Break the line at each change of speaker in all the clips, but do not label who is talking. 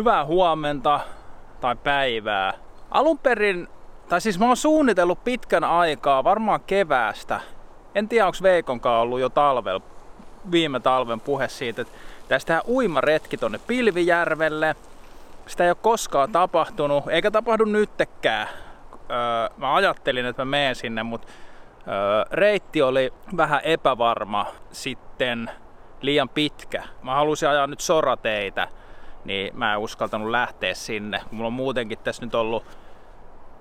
Hyvää huomenta tai päivää. Alun perin, tai siis mä oon suunnitellut pitkän aikaa, varmaan keväästä. En tiedä, onko Veikonkaan ollut jo talvel, viime talven puhe siitä, että tästä uimaretki tonne Pilvijärvelle. Sitä ei ole koskaan tapahtunut, eikä tapahdu nyttekään. Öö, mä ajattelin, että mä menen sinne, mutta öö, reitti oli vähän epävarma sitten liian pitkä. Mä halusin ajaa nyt sorateitä niin mä en uskaltanut lähteä sinne. Mulla on muutenkin tässä nyt ollut,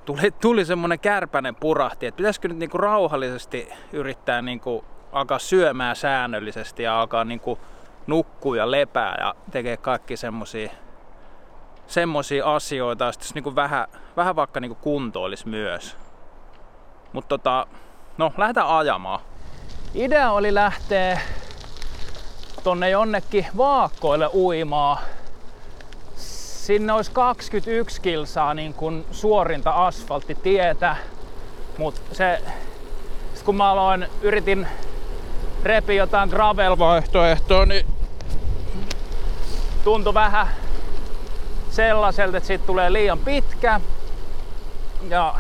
tuli, tuli semmonen kärpänen purahti, että pitäisikö nyt niinku rauhallisesti yrittää niinku alkaa syömään säännöllisesti ja alkaa niinku nukkua ja lepää ja tekee kaikki semmosia semmosia asioita, ja sitten niinku vähän, vähän vaikka niinku kuntoilisi myös. Mutta tota, no lähdetään ajamaan. Idea oli lähteä tonne jonnekin vaakkoille uimaan Sinne olisi 21 kilsaa niin kuin suorinta asfalttitietä, mutta se, kun mä aloin, yritin repi jotain gravel-vaihtoehtoa, niin tuntui vähän sellaiselta, että siitä tulee liian pitkä. Ja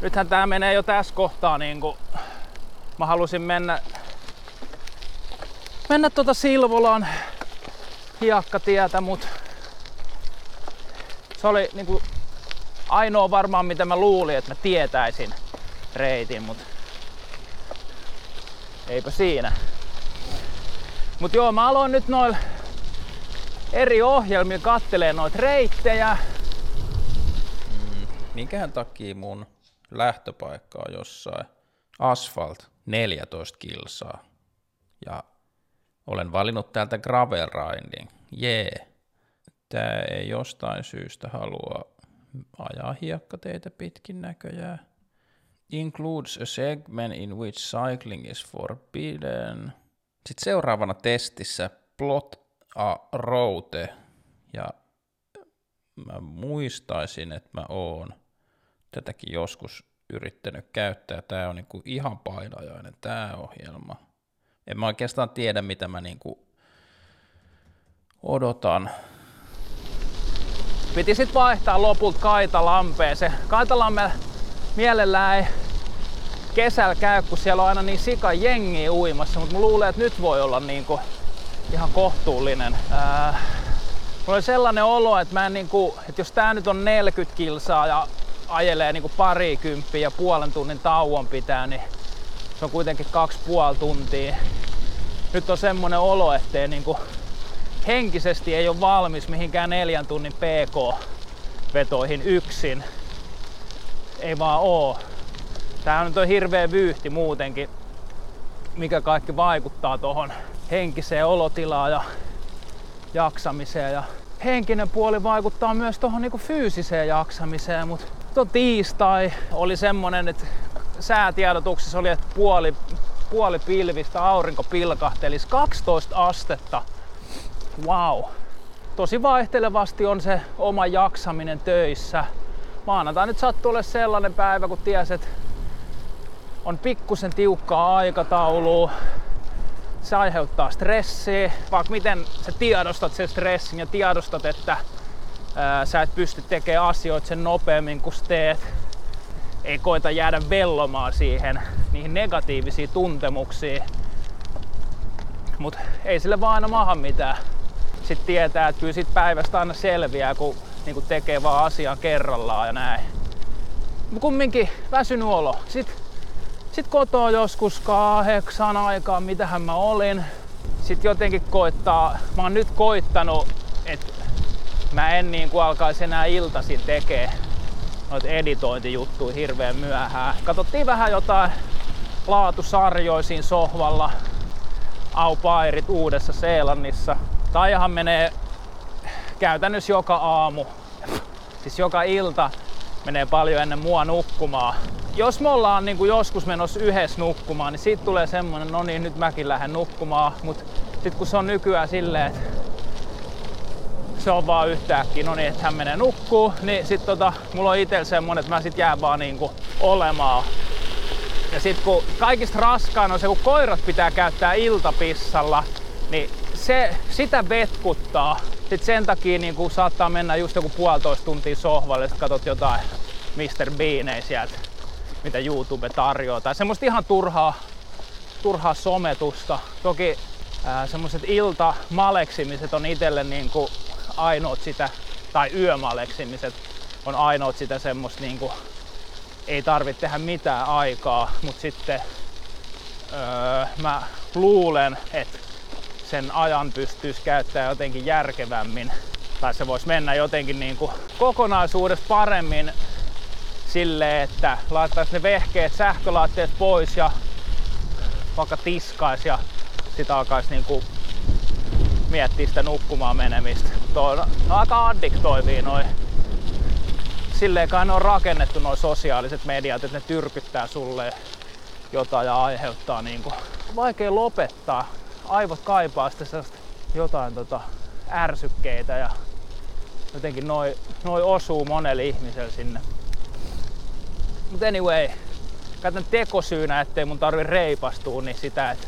nythän tää menee jo tässä kohtaa niin kuin mä halusin mennä mennä tuota Silvolan hiekkatietä, mutta se oli niinku ainoa varmaan mitä mä luulin, että mä tietäisin reitin, mutta eipä siinä. Mut joo, mä aloin nyt noilla eri ohjelmilla kattelee noita reittejä.
Mm, minkähän takia mun lähtöpaikka on jossain asfalt 14 kilsaa ja olen valinnut täältä gravel riding. Jee. Yeah tämä ei jostain syystä halua ajaa hiekkateitä pitkin näköjään. Includes a segment in which cycling is forbidden. Sitten seuraavana testissä plot a route. Ja mä muistaisin, että mä oon tätäkin joskus yrittänyt käyttää. Tämä on niinku ihan painajainen tämä ohjelma. En mä oikeastaan tiedä, mitä mä niinku odotan
Piti sitten vaihtaa lopulta Kaitalampeen. Se Kaitalampe mielellään ei kesällä käy, kun siellä on aina niin sika jengi uimassa, mutta mä luulen, että nyt voi olla niinku ihan kohtuullinen. Ää, mulla oli sellainen olo, että, mä en niinku, että jos tää nyt on 40 kilsaa ja ajelee niinku parikymppiä ja puolen tunnin tauon pitää, niin se on kuitenkin kaksi puoli tuntia. Nyt on semmonen olo, ettei niinku henkisesti ei ole valmis mihinkään neljän tunnin PK-vetoihin yksin. Ei vaan oo. Tämähän nyt on hirveä vyyhti muutenkin, mikä kaikki vaikuttaa tuohon henkiseen olotilaan ja jaksamiseen. Ja henkinen puoli vaikuttaa myös tuohon niinku fyysiseen jaksamiseen, mutta tuo tiistai oli semmonen, että säätiedotuksessa oli, että puoli, puoli pilvistä aurinko pilkahtelisi 12 astetta wow. Tosi vaihtelevasti on se oma jaksaminen töissä. Maanantai nyt sattuu olla sellainen päivä, kun ties, että on pikkusen tiukkaa aikataulua. Se aiheuttaa stressiä, vaikka miten sä tiedostat sen stressin ja tiedostat, että ää, sä et pysty tekemään asioita sen nopeammin kuin teet. Ei koita jäädä vellomaan siihen, niihin negatiivisiin tuntemuksiin. Mutta ei sille vaan aina maha mitään sitten tietää, että kyllä sit päivästä aina selviää, kun niin kun tekee vaan asian kerrallaan ja näin. Kumminkin väsynyt olo. Sitten sit kotoa joskus kahdeksan aikaan, mitähän mä olin. Sitten jotenkin koittaa, mä oon nyt koittanut, että mä en niin kuin alkaisi enää iltaisin tekee noita editointijuttuja hirveän myöhään. Katsottiin vähän jotain laatusarjoisiin sohvalla. Au Pairit Uudessa Seelannissa. Taijahan menee käytännössä joka aamu, siis joka ilta menee paljon ennen mua nukkumaan. Jos me ollaan niin kuin joskus menossa yhdessä nukkumaan, niin siitä tulee semmonen, no niin nyt mäkin lähden nukkumaan. Mut sit kun se on nykyään silleen, että se on vaan yhtäkkiä, no niin, että hän menee nukkuu, niin sit tota, mulla on itsellä semmonen, että mä sit jään vaan niinku olemaan. Ja sit kun kaikista raskaan on se, kun koirat pitää käyttää iltapissalla, niin se, sitä vetkuttaa sit sen takia niin kuin saattaa mennä just joku puolitoista tuntia sohvalle, että katsot jotain Mr. Beanei sieltä, mitä YouTube tarjoaa. Tai semmoista ihan turhaa, turhaa sometusta. Toki semmoiset iltamaleksimiset on itselle niin kuin ainoat sitä, tai yömaleksimiset on ainoat sitä semmoista niin kuin, ei tarvitse tehdä mitään aikaa, mutta sitten öö, mä luulen, että sen ajan pystyisi käyttämään jotenkin järkevämmin. Tai se voisi mennä jotenkin niin kuin kokonaisuudessa paremmin silleen, että laittaisi ne vehkeet, sähkölaitteet pois ja vaikka tiskaisi ja sitä alkaisi niin kuin miettiä sitä nukkumaan menemistä. Tuo on aika addiktoivia noin. Silleen kai ne on rakennettu noin sosiaaliset mediat, että ne tyrkyttää sulle jotain ja aiheuttaa niinku vaikea lopettaa. Aivot kaipaa sitten jotain tota, ärsykkeitä ja jotenkin noi, noi osuu monelle ihmiselle sinne. Mutta anyway, käytän tekosyynä, ettei mun tarvi reipastua, niin sitä, että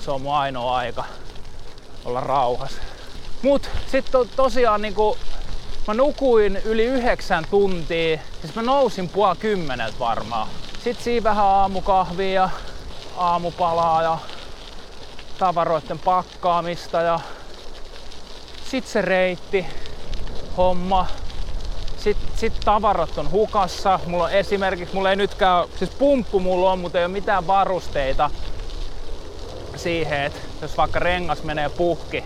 se on mun ainoa aika olla rauhas. Mut sit to, tosiaan niinku, mä nukuin yli yhdeksän tuntia, siis mä nousin puoli kymmeneltä varmaan. Sitten siinä vähän aamukahvia ja aamupalaa ja tavaroiden pakkaamista ja sit se reitti, homma. Sitten sit tavarat on hukassa. Mulla on esimerkiksi, mulla ei nytkään, siis pumppu mulla on, mutta ei ole mitään varusteita siihen, että jos vaikka rengas menee puhki.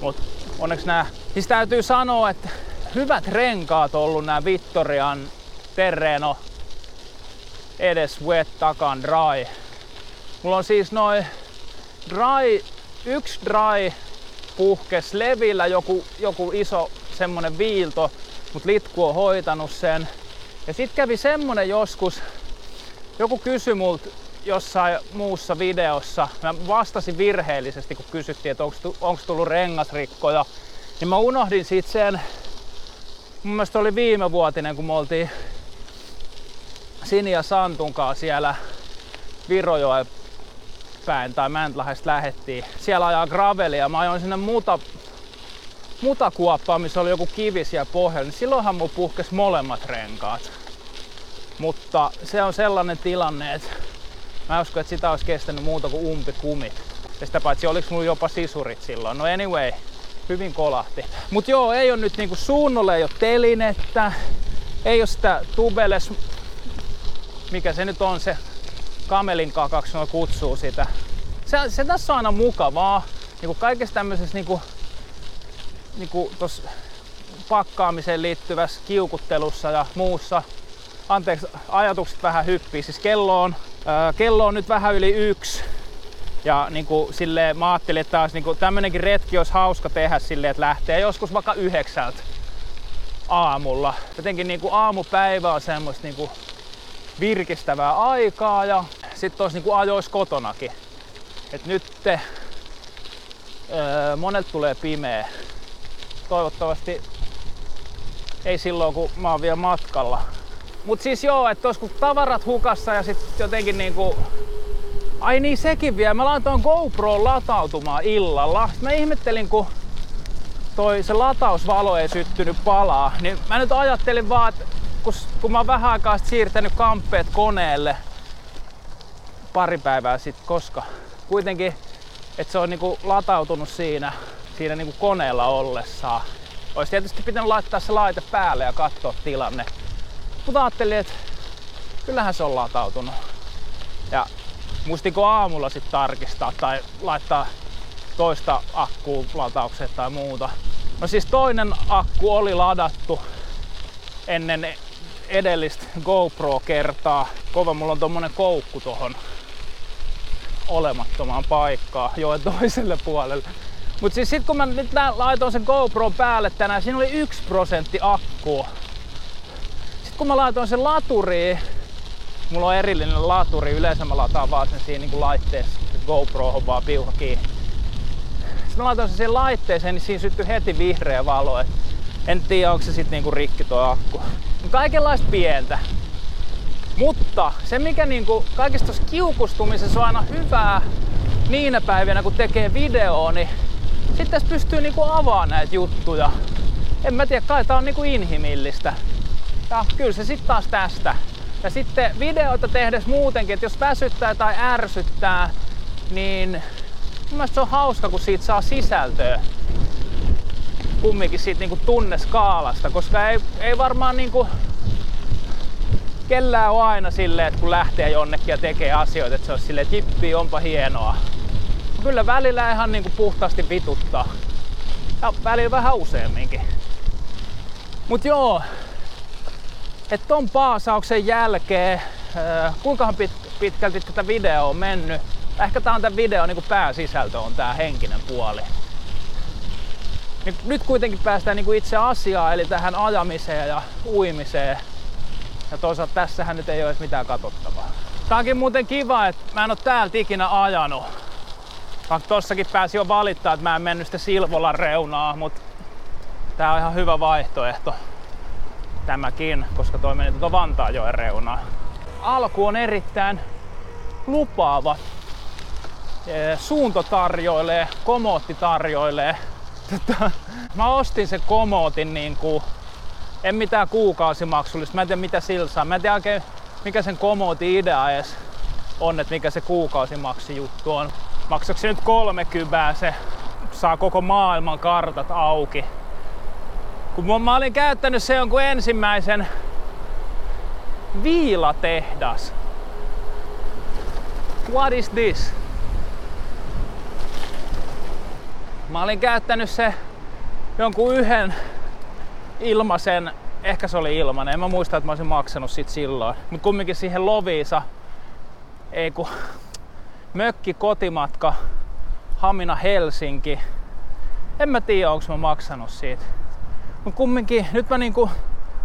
Mut onneksi nää, siis täytyy sanoa, että hyvät renkaat on ollut nämä Vittorian Terreno edes wet takan dry. Mulla on siis noin dry, yksi dry puhkes levillä joku, joku iso semmonen viilto, mut litku on hoitanut sen. Ja sit kävi semmonen joskus, joku kysyi multa jossain muussa videossa, mä vastasin virheellisesti kun kysyttiin, että onko tullut rengasrikkoja, niin mä unohdin siitä sen, mun mielestä oli viime vuotinen, kun me oltiin Sini ja Santun kanssa siellä Virojoen päin tai Mäntälähestä lähettiin. Siellä ajaa gravelia. Mä ajoin sinne muta, mutakuoppaan, missä oli joku kivi siellä pohjalla. Niin silloinhan mun puhkes molemmat renkaat. Mutta se on sellainen tilanne, että mä en usko, että sitä olisi kestänyt muuta kuin umpikumit. Ja sitä paitsi oliks mulla jopa sisurit silloin. No anyway, hyvin kolahti. Mut joo, ei ole nyt niinku suunnolle ei ole telinettä, ei ole sitä tubeles mikä se nyt on se kamelin kakaksi no kutsuu sitä. Se, se tässä on aina mukavaa. Niin kaikessa tämmöisessä niin kuin, niin kuin tossa pakkaamiseen liittyvässä kiukuttelussa ja muussa. Anteeksi, ajatukset vähän hyppii. Siis kello on, ää, kello on nyt vähän yli yksi. Ja niin kuin, silleen, mä ajattelin, että taas, niin kuin, tämmönenkin retki olisi hauska tehdä silleen, että lähtee joskus vaikka yhdeksältä aamulla. Jotenkin niin kuin aamupäivä on semmoista niin kuin, virkistävää aikaa ja sitten olisi niin ajois kotonakin. Et nyt te, öö, monet tulee pimeä. Toivottavasti ei silloin kun mä oon vielä matkalla. Mut siis joo, että kun tavarat hukassa ja sitten jotenkin niinku... Ai niin sekin vielä, mä laitoin GoPro latautumaan illalla. Sitten mä ihmettelin kun toi se latausvalo ei syttynyt palaa, niin mä nyt ajattelin vaan, että kun, kun mä oon vähän aikaa siirtänyt kamppeet koneelle pari päivää sitten, koska kuitenkin, että se on niinku latautunut siinä, siinä niinku koneella ollessaan. Olisi tietysti pitänyt laittaa se laite päälle ja katsoa tilanne. Mutta ajattelin, että kyllähän se on latautunut. Ja mustiko aamulla sitten tarkistaa tai laittaa toista akkuu lataukseen tai muuta. No siis toinen akku oli ladattu ennen edellistä GoPro-kertaa. Kova, mulla on tommonen koukku tohon olemattomaan paikkaan joen toiselle puolelle. Mut siis sit kun mä nyt laitoin sen GoPro päälle tänään, siinä oli yksi prosentti akkua. Sitten kun mä laitoin sen laturiin, mulla on erillinen laturi, yleensä mä lataan vaan sen siinä niin laitteessa, GoPro on vaan piuha kiinni. Sitten mä laitoin sen siihen laitteeseen, niin siinä syttyi heti vihreä valo. Et en tiedä, onko se sitten niinku rikki tuo akku. Kaikenlaista pientä. Mutta se mikä niinku kaikista tuossa kiukustumisessa on aina hyvää niinä päivinä kun tekee videoa, niin sitten tässä pystyy niinku avaamaan näitä juttuja. En mä tiedä, kai tää on niinku inhimillistä. Ja kyllä se sitten taas tästä. Ja sitten videoita tehdessä muutenkin, että jos väsyttää tai ärsyttää, niin mun mielestä se on hauska, kun siitä saa sisältöä kumminkin siitä niinku tunneskaalasta, koska ei, ei varmaan niinku kellään ole aina silleen, että kun lähtee jonnekin ja tekee asioita, että se olisi silleen, että onpa hienoa. Kyllä välillä ihan niinku puhtaasti vituttaa. Ja välillä vähän useamminkin. Mut joo, että ton paasauksen jälkeen, äh, kuinkahan pit, pitkälti tätä videoa on mennyt. Ehkä tää on tämän videon niin pääsisältö on tää henkinen puoli. Nyt kuitenkin päästään niin itse asiaan, eli tähän ajamiseen ja uimiseen. Ja toisaalta tässähän nyt ei ole edes mitään katsottavaa. Tää onkin muuten kiva, että mä en oo täältä ikinä ajanut. Vaikka tossakin pääsi jo valittaa, että mä en mennyt sitä Silvolan reunaa, mutta tää on ihan hyvä vaihtoehto tämäkin, koska toi meni tuota Vantaajoen reunaa. Alku on erittäin lupaava. Suunto tarjoilee, komootti tarjoilee. Tota, mä ostin sen komootin niin kuin, en mitään kuukausimaksullista. Mä en tiedä mitä sillä saa. Mä en tiedä oikein mikä sen komooti idea edes on, että mikä se kuukausimaksi juttu on. Maksako se nyt 30 se saa koko maailman kartat auki kun mä olin käyttänyt se jonkun ensimmäisen viilatehdas. What is this? Mä olin käyttänyt se jonkun yhden ilmaisen, ehkä se oli ilmanen, en mä muista, että mä olisin maksanut sit silloin. Mut kumminkin siihen Loviisa, ei ku mökki kotimatka Hamina Helsinki. En mä tiedä, onko mä maksanut siitä. Mutta kumminkin nyt mä niinku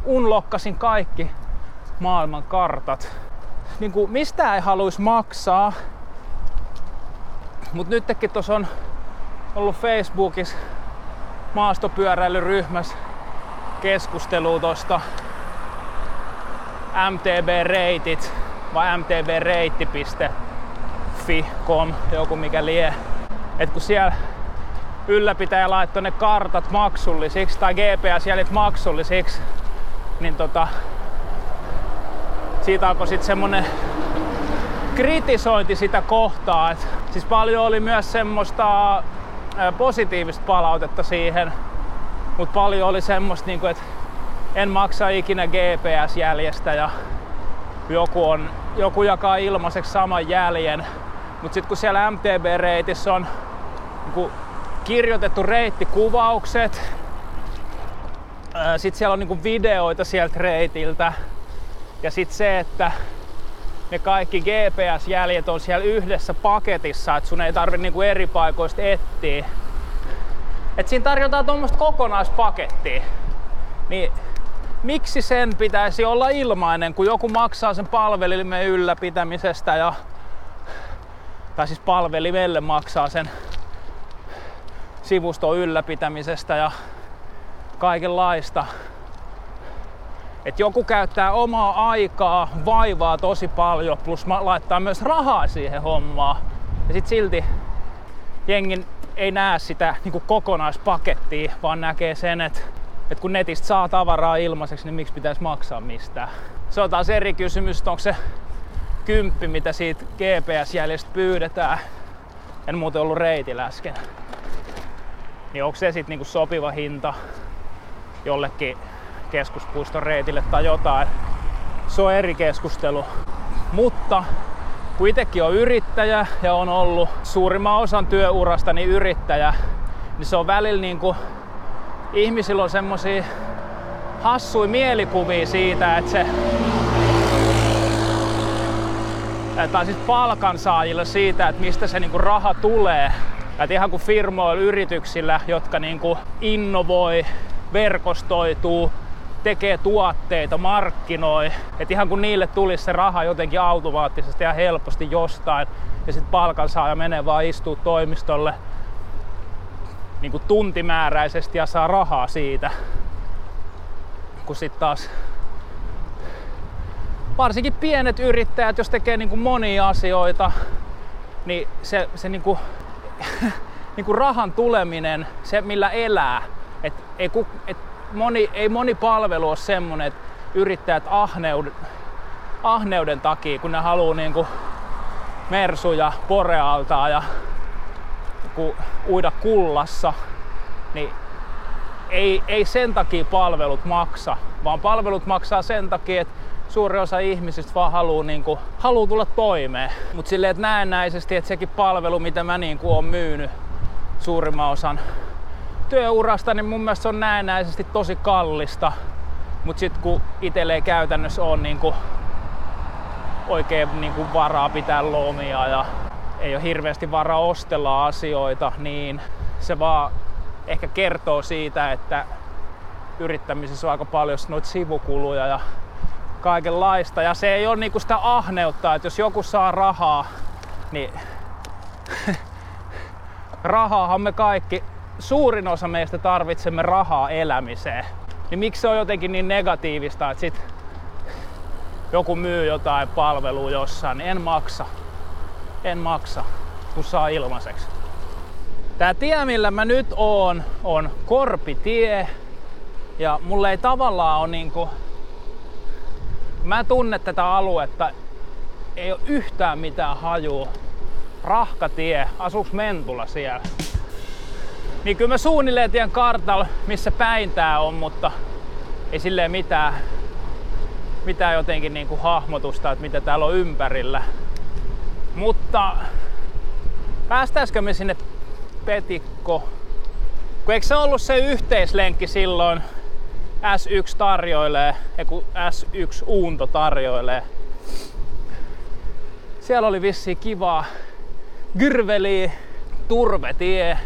unlokkasin kaikki maailman kartat. Niinku mistä ei haluaisi maksaa. Mutta nytkin tuossa on ollut Facebookissa maastopyöräilyryhmässä keskustelua tosta mtb-reitit vai mtbreitti.fi.com, joku mikä lie. Et kun siellä ylläpitäjä laittoi ne kartat maksullisiksi tai GPS-jäljet maksullisiksi, niin tota, siitä alkoi sitten semmonen kritisointi sitä kohtaa. Et siis paljon oli myös semmoista positiivista palautetta siihen, mutta paljon oli semmoista, niinku, että en maksa ikinä GPS-jäljestä ja joku, on, joku jakaa ilmaiseksi saman jäljen. Mutta sitten kun siellä MTB-reitissä on niinku kirjoitettu reittikuvaukset. Sitten siellä on niinku videoita sieltä reitiltä. Ja sitten se, että ne kaikki GPS-jäljet on siellä yhdessä paketissa, että sun ei tarvi niinku eri paikoista etsiä. Et siinä tarjotaan tuommoista kokonaispakettia. Niin miksi sen pitäisi olla ilmainen, kun joku maksaa sen palvelimen ylläpitämisestä ja tai siis palvelimelle maksaa sen sivuston ylläpitämisestä ja kaikenlaista. Et joku käyttää omaa aikaa, vaivaa tosi paljon, plus laittaa myös rahaa siihen hommaan. Ja sit silti jengin ei näe sitä niin kokonaispakettia, vaan näkee sen, että, että kun netistä saa tavaraa ilmaiseksi, niin miksi pitäisi maksaa mistään. Se on taas eri kysymys, onko se kymppi, mitä siitä GPS-jäljestä pyydetään. En muuten ollut reitillä äsken niin onko se sitten niinku sopiva hinta jollekin keskuspuiston reitille tai jotain. Se on eri keskustelu. Mutta kun itsekin on yrittäjä ja on ollut suurimman osan työurasta niin yrittäjä, niin se on välillä niin kuin, ihmisillä on semmosia hassui mielikuvia siitä, että se tai siis palkansaajille siitä, että mistä se niinku raha tulee. Et ihan kuin firmoilla, yrityksillä, jotka niin kuin innovoi, verkostoituu, tekee tuotteita, markkinoi. Että ihan kun niille tulisi se raha jotenkin automaattisesti ja helposti jostain. Ja sitten palkansaaja menee vaan istuu toimistolle niin kuin tuntimääräisesti ja saa rahaa siitä. Kun sitten taas varsinkin pienet yrittäjät, jos tekee niin kuin monia asioita, niin se, se niin kuin niin kuin rahan tuleminen, se millä elää. Et ei, et moni, ei moni palvelu ole semmonen, että yrittäjät ahneuden, ahneuden takia, kun ne haluaa niin mersuja porealtaa ja uida kullassa, niin ei, ei sen takia palvelut maksa, vaan palvelut maksaa sen takia, että suuri osa ihmisistä vaan haluaa, kuin, haluaa tulla toimeen. Mutta silleen, että näennäisesti, että sekin palvelu, mitä mä niin kuin, on myynyt suurimman osan työurasta, niin mun mielestä se on näennäisesti tosi kallista. Mutta sitten kun itselle ei käytännössä ole niin kuin, oikein niin kuin, varaa pitää lomia ja ei ole hirveästi varaa ostella asioita, niin se vaan ehkä kertoo siitä, että yrittämisessä on aika paljon noita sivukuluja ja kaikenlaista. Ja se ei ole niinku sitä ahneutta, että jos joku saa rahaa, niin rahaahan me kaikki, suurin osa meistä tarvitsemme rahaa elämiseen. Niin miksi se on jotenkin niin negatiivista, että sit joku myy jotain palvelua jossain, niin en maksa. En maksa, kun saa ilmaiseksi. Tää tie, millä mä nyt oon, on Korpitie. Ja mulle ei tavallaan ole niinku... Mä tunnen tätä aluetta, ei ole yhtään mitään hajua. Rahkatie, asuuks Mentula siellä? Niin kyllä mä suunnilleen tien kartalla, missä päin tää on, mutta ei silleen mitään, mitään jotenkin niinku hahmotusta, että mitä täällä on ympärillä. Mutta päästäisikö me sinne Petikko. Kun eikö se ollut se yhteislenkki silloin S1 tarjoilee, kun S1 Uunto tarjoilee. Siellä oli vissi kivaa Gyrveli, Turvetie.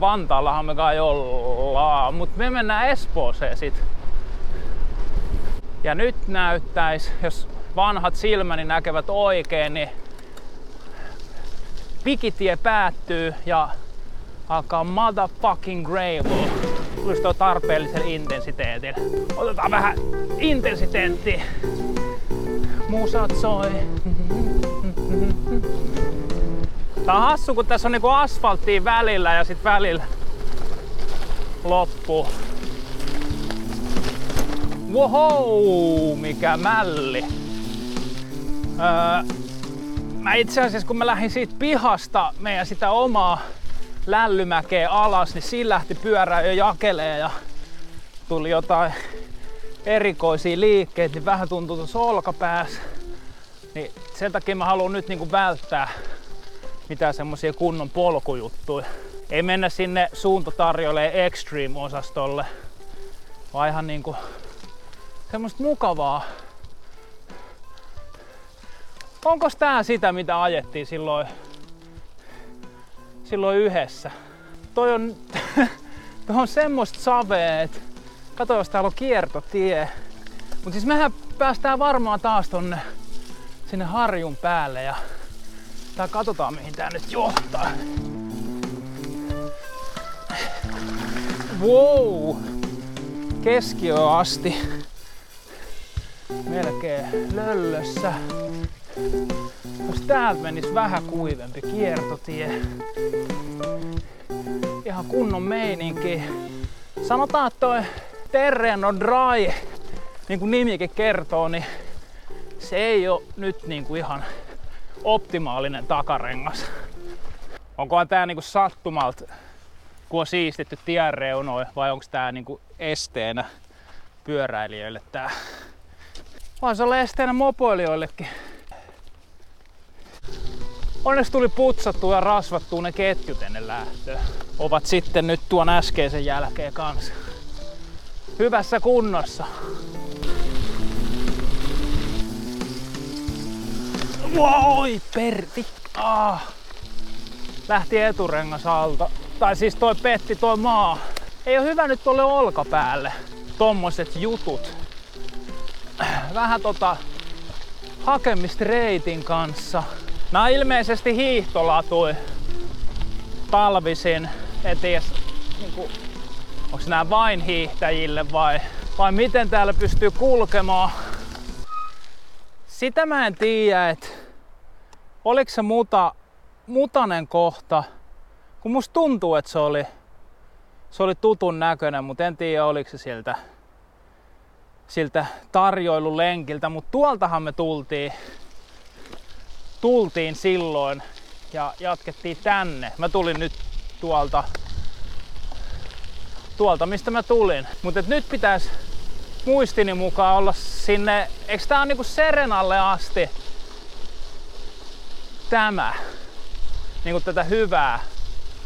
Vantaallahan me kai ollaan, mutta me mennään Espooseen sit. Ja nyt näyttäis, jos vanhat silmäni näkevät oikein, niin pikitie päättyy ja alkaa motherfucking gravel. Just on tarpeellisen intensiteetin. Otetaan vähän intensiteetti. Musat soi. Tää on hassu, kun tässä on niinku asfalttia välillä ja sit välillä loppu. Wow, mikä mälli. Öö, mä itse asiassa kun mä lähdin siitä pihasta meidän sitä omaa lällymäkeä alas, niin siinä lähti pyörä jo jakelee ja tuli jotain erikoisia liikkeitä, niin vähän tuntuu tuossa olkapäässä. Niin sen takia mä haluan nyt niinku välttää mitään semmosia kunnon polkujuttuja. Ei mennä sinne suuntatarjolle Extreme-osastolle, vaan ihan niinku semmoista mukavaa Onko tää sitä, mitä ajettiin silloin, silloin yhdessä? Toi on, toi on semmoista savea, että kato jos täällä on kiertotie. Mut siis mehän päästään varmaan taas tonne sinne harjun päälle ja tää katsotaan mihin tää nyt johtaa. Wow! Keskiöön asti. Melkein löllössä. Jos täältä menisi vähän kuivempi kiertotie, ihan kunnon meininki. Sanotaan, että toi Terreno Dry, niin kuin nimikin kertoo, niin se ei ole nyt niin kuin ihan optimaalinen takarengas. Onkohan tää niinku sattumalta, kun on siistitty tienreunoja, vai onko tää niinku esteenä pyöräilijöille tää? Vai se olla esteenä mopoilijoillekin. Onneksi tuli putsattua ja rasvattua ne ketjut ennen lähtöä. Ovat sitten nyt tuon äskeisen jälkeen kanssa. Hyvässä kunnossa. Voi perti! Ah. Lähti eturengas alta. Tai siis toi petti toi maa. Ei ole hyvä nyt tuolle olkapäälle. Tommoset jutut. Vähän tota hakemista reitin kanssa. Nää on ilmeisesti hiihtolatui talvisin. En tiedä, niinku, onko nämä vain hiihtäjille vai, vai miten täällä pystyy kulkemaan. Sitä mä en tiedä, että oliko se muta, mutanen kohta. Kun musta tuntuu, että se oli, se oli tutun näköinen, mutta en tiedä oliko se siltä, siltä tarjoilulenkiltä, mutta tuoltahan me tultiin, tultiin silloin ja jatkettiin tänne. Mä tulin nyt tuolta, tuolta mistä mä tulin. Mutta nyt pitäisi muistini mukaan olla sinne, eikö tää on niinku Serenalle asti tämä, niinku tätä hyvää.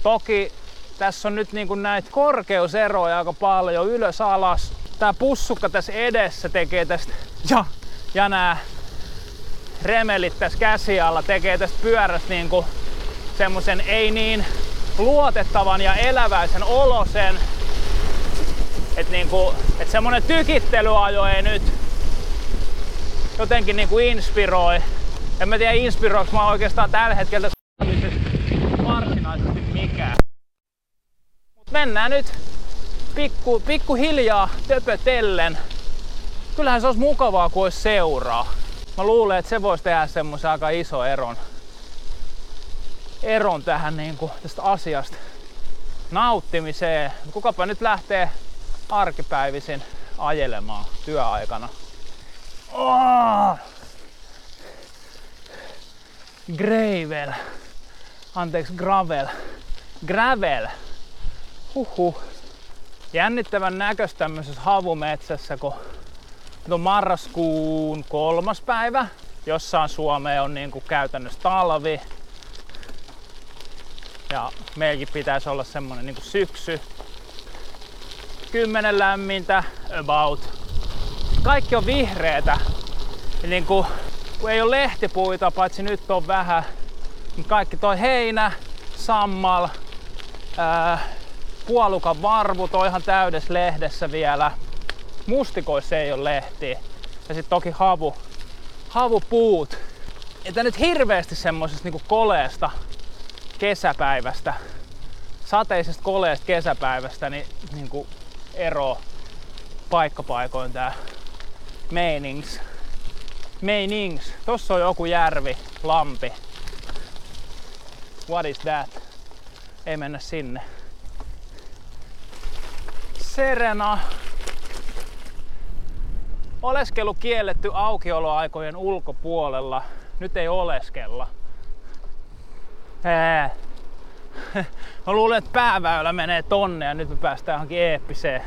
Toki tässä on nyt niinku näitä korkeuseroja aika paljon ylös alas. Tää pussukka tässä edessä tekee tästä, ja, ja nää remelit tässä käsi alla tekee tästä pyörästä niinku semmosen ei niin luotettavan ja eläväisen olosen. Että niinku, et semmonen tykittelyajo ei nyt jotenkin niinku inspiroi. En mä tiedä inspiroiks mä oikeastaan tällä hetkellä varsinaisesti mikään. Mut mennään nyt pikku, pikku hiljaa töpötellen. Kyllähän se olisi mukavaa, kun olisi seuraa. Mä luulen, että se voisi tehdä semmoisen aika iso eron, eron tähän niin kuin, tästä asiasta nauttimiseen. Kukapa nyt lähtee arkipäivisin ajelemaan työaikana. Oh! Gravel. Anteeksi, gravel. Gravel. Huhhuh. Jännittävän näköistä tämmöisessä havumetsässä, kun on marraskuun kolmas päivä. Jossain Suomeen on niin kuin käytännössä talvi. Ja meilläkin pitäisi olla semmonen niin kuin syksy. Kymmenen lämmintä, about. Kaikki on vihreätä. Niin kuin, kun ei ole lehtipuita, paitsi nyt on vähän. Niin kaikki toi heinä, sammal, ää, puolukan varvu, toi ihan täydessä lehdessä vielä. Mustikoissa ei ole lehtiä. Ja sitten toki havu, havupuut. Että nyt hirveästi semmosesta niinku koleesta kesäpäivästä, sateisesta koleesta kesäpäivästä, niin niinku ero paikkapaikoin tää meinings. Meinings. Tossa on joku järvi, lampi. What is that? Ei mennä sinne. Serena. Oleskelu kielletty aukioloaikojen ulkopuolella. Nyt ei oleskella. Ää. Mä luulen, että pääväylä menee tonne ja nyt me päästään johonkin eeppiseen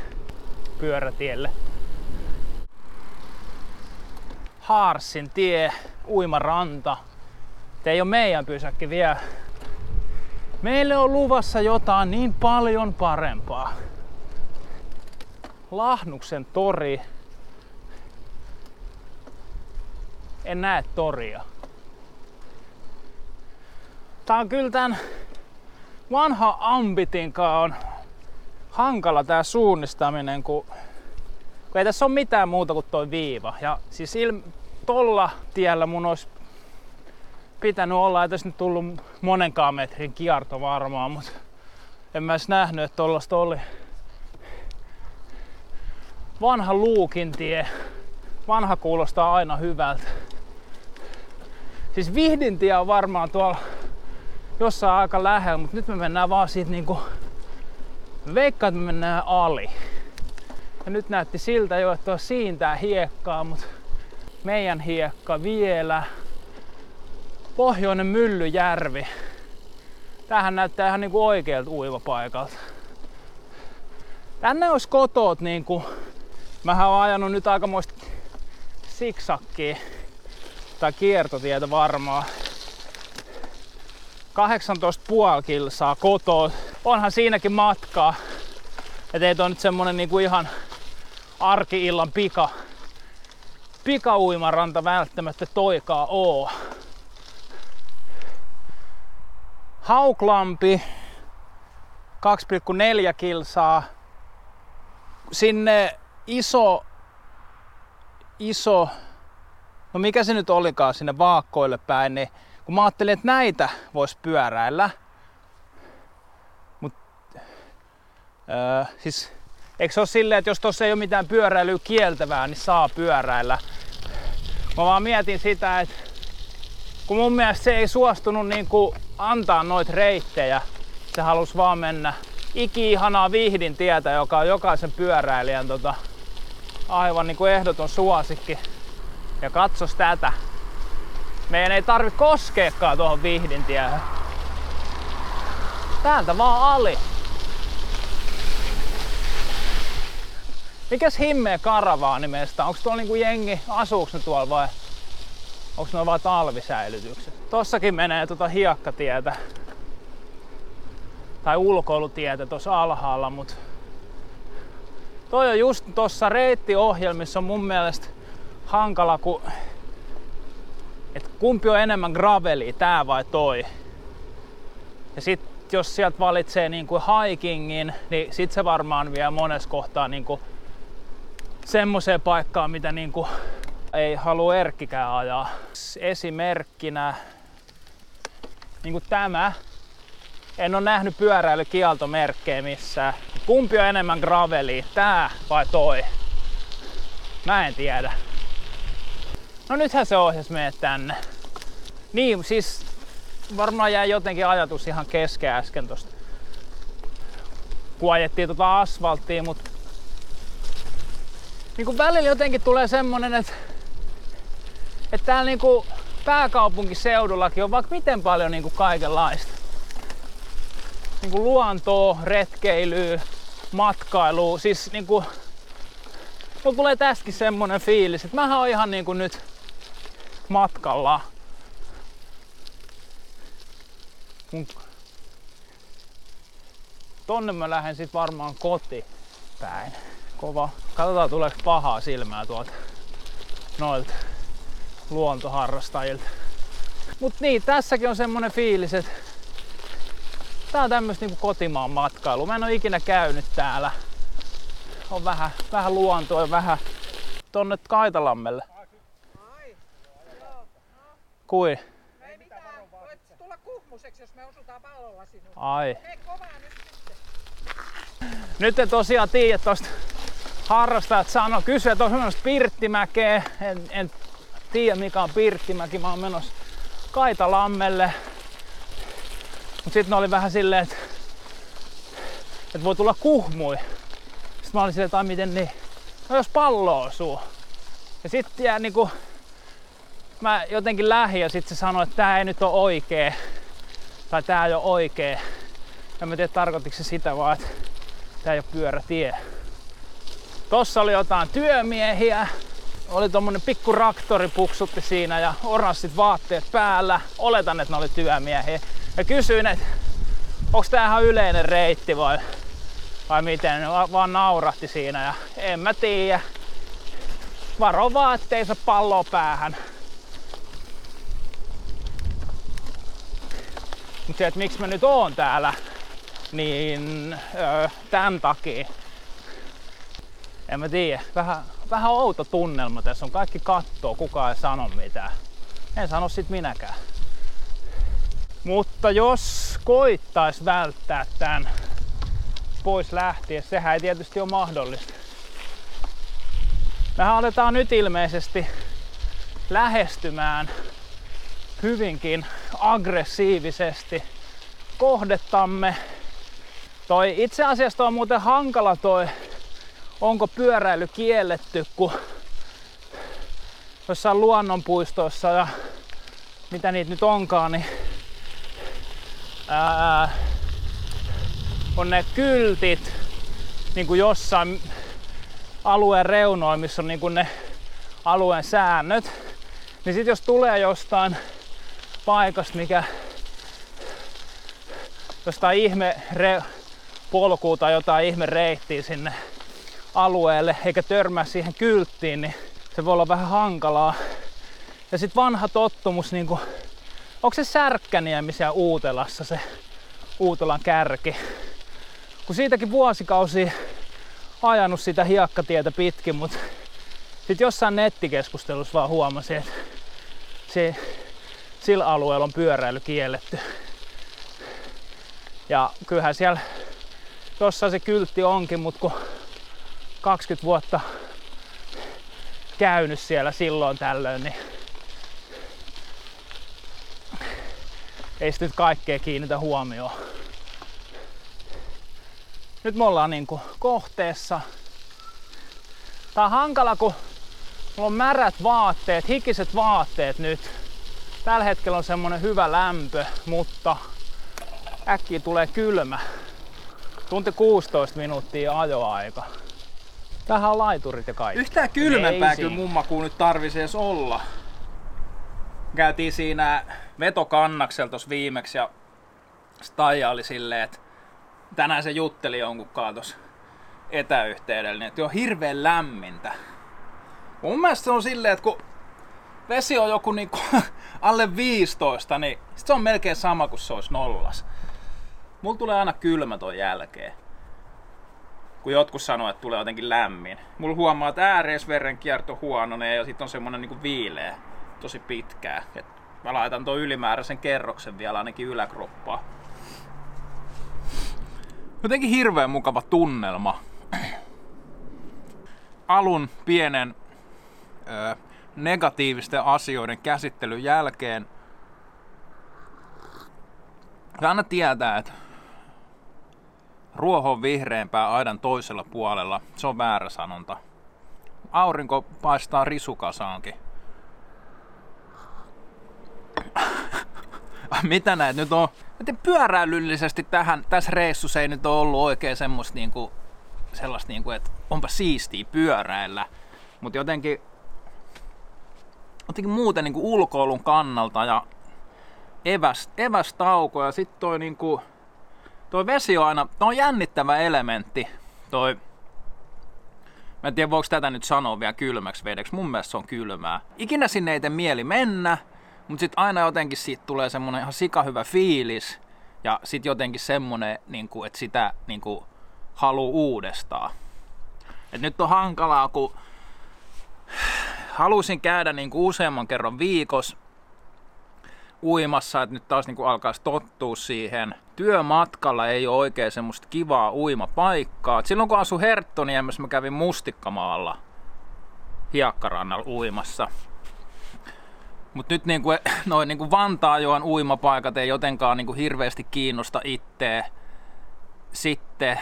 pyörätielle. Haarsin tie, uimaranta. Te ei ole meidän pysäkki vielä. Meille on luvassa jotain niin paljon parempaa. Lahnuksen tori. En näe toria. Tää on kyllä tän vanha ambitin on hankala tää suunnistaminen, kun, kun ei tässä ole mitään muuta kuin toi viiva. Ja siis il, tolla tiellä mun olisi pitänyt olla, että nyt tullut monenkaan metrin kierto varmaan, mutta en mä edes nähnyt, että tollasta oli vanha luukintie. Vanha kuulostaa aina hyvältä. Siis Vihdintie on varmaan tuolla jossain aika lähellä, mutta nyt me mennään vaan siitä niinku... Veikkaan, että me mennään ali. Ja nyt näytti siltä jo, että on siintää hiekkaa, mutta meidän hiekka vielä. Pohjoinen Myllyjärvi. Tähän näyttää ihan niinku oikealta uivapaikalta. Tänne olisi kotoot niinku... Mähän oon ajanut nyt aikamoista siksakkiä tai kiertotietä varmaan. 18,5 kilsaa kotoa. Onhan siinäkin matkaa. Et ei toi nyt semmonen niinku ihan arkiillan pika, pikauimaranta välttämättä toikaa oo. Hauklampi 2,4 kilsaa. Sinne iso, iso, no mikä se nyt olikaan sinne vaakkoille päin, niin kun mä ajattelin, että näitä vois pyöräillä, mut öö, siis eikö se ole silleen, että jos tuossa ei ole mitään pyöräilyä kieltävää, niin saa pyöräillä. Mä vaan mietin sitä, että kun mun mielestä se ei suostunut niin kuin antaa noita reittejä Se halus vaan mennä iki-ihanaa tietä, joka on jokaisen pyöräilijän tota, aivan niin kuin ehdoton suosikki. Ja katsos tätä. Meidän ei tarvi koskeekaan tuohon Vihdin tiehen. Täältä vaan ali. Mikäs himmeä karavaani meistä? Onko tuolla niinku jengi, asuuks ne tuolla vai onko ne vaan talvisäilytykset? Tossakin menee tota hiekkatietä tai ulkoilutietä tuossa alhaalla, mutta toi on just tuossa reittiohjelmissa on mun mielestä hankala, kun et kumpi on enemmän graveli, tää vai toi. Ja sit jos sieltä valitsee niinku hikingin, niin sit se varmaan vie monessa kohtaa niinku semmoiseen paikkaan, mitä niinku ei halua Erkkikään ajaa. Esimerkkinä niinku tämä. En ole nähnyt pyöräilykieltomerkkejä missään. Kumpi on enemmän graveli, tää vai toi? Mä en tiedä. No nythän se ohjas meidät tänne. Niin, siis varmaan jäi jotenkin ajatus ihan kesken äsken tosta. Kun ajettiin tota asfalttia, mutta niin kuin välillä jotenkin tulee semmonen, että, että täällä niin kuin pääkaupunkiseudullakin on vaikka miten paljon niin kuin kaikenlaista. Niin kuin luontoa, retkeilyä, matkailua. Siis niin kuin, mulla tulee tästäkin semmonen fiilis, että mähän on ihan niin kuin nyt matkalla. Mun... Tonne mä lähden sit varmaan kotipäin kova. Katsotaan tuleeko pahaa silmää tuolta noilta luontoharrastajilta. Mut niin, tässäkin on semmonen fiilis, että tää on tämmöstä niinku kotimaan matkailu. Mä en oo ikinä käynyt täällä. On vähän, vähän luontoa ja vähän tonne Kaitalammelle. Kui?
Ei mitään, voit tulla kuhmuseksi, jos me osutaan pallolla sinuun.
Ai.
Hei kovaa nyt sitten.
Nyt en tosiaan tiedä tosta harrastajat sanoo, kysyä, että on menossa Pirttimäkeä. En, en tiedä mikä on Pirttimäki, mä oon menossa Kaitalammelle. Mut sitten ne oli vähän silleen, että, että voi tulla kuhmui. Sitten mä olin silleen, että miten niin. No jos pallo osuu. Ja sitten jää niinku, mä jotenkin lähdin ja sitten se sanoi, että tää ei nyt ole oikee. Tai tää ei ole oikee. En mä tiedä tarkoittiko se sitä vaan, että tää ei ole pyörätie. Tossa oli jotain työmiehiä. Oli tommonen pikku raktori puksutti siinä ja oranssit vaatteet päällä. Oletan, että ne oli työmiehiä. Ja kysyin, että onko tää ihan yleinen reitti vai, vai miten. Ne vaan naurahti siinä ja en mä tiedä. Varo se palloa päähän. Mutta se, että miksi mä nyt oon täällä, niin öö, tämän takia en mä tiedä, vähän, vähän outo tunnelma tässä on. Kaikki kattoo, kukaan ei sano mitään. En sano sit minäkään. Mutta jos koittais välttää tän pois lähtien, sehän ei tietysti ole mahdollista. Mehän aletaan nyt ilmeisesti lähestymään hyvinkin aggressiivisesti kohdettamme. Toi itse asiassa on muuten hankala toi onko pyöräily kielletty, kun jossain luonnonpuistoissa ja mitä niitä nyt onkaan, niin ää, on ne kyltit niin kuin jossain alueen reunoilla, missä on niin kuin ne alueen säännöt. Niin sit jos tulee jostain paikasta, mikä jostain ihme re, polkuu tai jotain ihme reittiä sinne alueelle eikä törmää siihen kylttiin, niin se voi olla vähän hankalaa. Ja sitten vanha tottumus, niin kuin, onko se Särkkäniemi siellä Uutelassa, se Uutelan kärki. Kun siitäkin vuosikausi ajanut sitä hiekkatietä pitkin, mutta sitten jossain nettikeskustelussa vaan huomasin, että se, sillä alueella on pyöräily kielletty. Ja kyllähän siellä jossain se kyltti onkin, mutta kun 20 vuotta käynyt siellä silloin tällöin, niin ei sitä nyt kaikkea kiinnitä huomioon.
nyt me ollaan niinku kohteessa. Tää on hankala, kun mulla on märät vaatteet, hikiset vaatteet nyt. Tällä hetkellä on semmonen hyvä lämpö, mutta äkkiä tulee kylmä. Tunti 16 minuuttia ajoaika. Tähän on laiturit ja kaikki.
Yhtään kylmempää kyllä
siinä.
mun makuun nyt tarvisi edes olla. Käytiin siinä vetokannaksella tossa viimeksi ja Staija oli silleen, että tänään se jutteli jonkun tuossa etäyhteydellä, niin että on hirveän lämmintä. Mun mielestä se on silleen, että kun vesi on joku niinku alle 15, niin sit se on melkein sama kuin se olisi nollas. Mulla tulee aina kylmä ton jälkeen kun jotkut sanoo, että tulee jotenkin lämmin. Mulla huomaa, että ääreisverenkierto huononee ja sitten on semmonen niinku viileä tosi pitkää. Et mä laitan tuon ylimääräisen kerroksen vielä ainakin yläkroppaa. Jotenkin hirveän mukava tunnelma. Alun pienen negatiivisten asioiden käsittelyn jälkeen ja aina tietää, että ruoho on vihreämpää aidan toisella puolella. Se on väärä sanonta. Aurinko paistaa risukasaankin. Mitä näet nyt on? Miten pyöräilyllisesti tähän, tässä reissussa ei nyt ole ollut oikein semmoista niinku, sellaista niinku, että onpa siistiä pyöräillä. Mutta jotenkin, jotenkin muuten niinku ulkoilun kannalta ja eväs, evästauko ja sitten toi niinku, toi vesi on aina, toi on jännittävä elementti. Toi, mä en tiedä voiko tätä nyt sanoa vielä kylmäksi vedeksi, mun mielestä se on kylmää. Ikinä sinne ei tee mieli mennä, mutta sitten aina jotenkin siitä tulee semmonen ihan sikahyvä fiilis. Ja sitten jotenkin semmonen, niinku, että sitä niinku, haluu uudestaan. Et nyt on hankalaa, kun halusin käydä niinku useamman kerran viikossa uimassa, että nyt taas niin kuin alkaisi tottua siihen. Työmatkalla ei ole oikein semmoista kivaa uimapaikkaa. Et silloin kun asu Herttoniemessä, mä kävin Mustikkamaalla hiekkarannalla uimassa. Mutta nyt niin kuin, noin niin kuin Vantaajoen uimapaikat ei jotenkaan niin kuin hirveästi kiinnosta itteä. Sitten,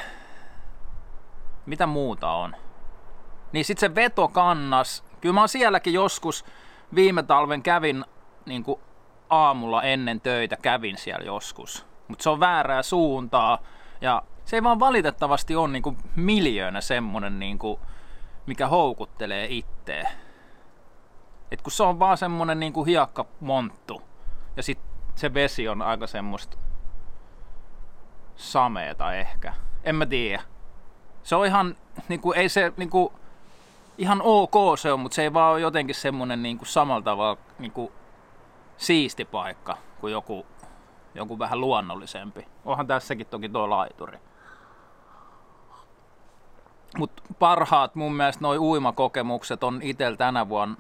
mitä muuta on? Niin sitten se vetokannas. Kyllä mä oon sielläkin joskus viime talven kävin niin kuin aamulla ennen töitä kävin siellä joskus. Mutta se on väärää suuntaa ja se ei vaan valitettavasti ole niinku miljöönä semmonen, niinku, mikä houkuttelee itteen. Et kun se on vaan semmonen niinku hiekkamonttu ja sit se vesi on aika semmoista sameeta ehkä. En mä tiedä. Se on ihan, niinku, ei se niinku, ihan ok se on, mutta se ei vaan ole jotenkin semmonen niinku samalla tavalla niinku, siisti paikka kuin joku, joku vähän luonnollisempi. Onhan tässäkin toki tuo laituri. Mutta parhaat mun mielestä noi uimakokemukset on itsellä tänä vuonna.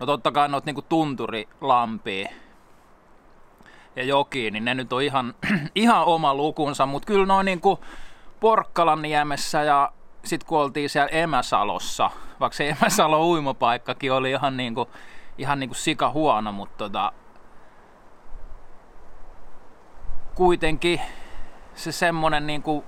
No totta kai noit niinku tunturilampia ja joki, niin ne nyt on ihan, ihan oma lukunsa, mutta kyllä noin niinku Porkkalanniemessä ja sitten kun oltiin siellä Emäsalossa, vaikka se Emäsalo uimapaikkakin oli ihan niinku ihan niinku sika huono, mutta tota, kuitenkin se semmonen niinku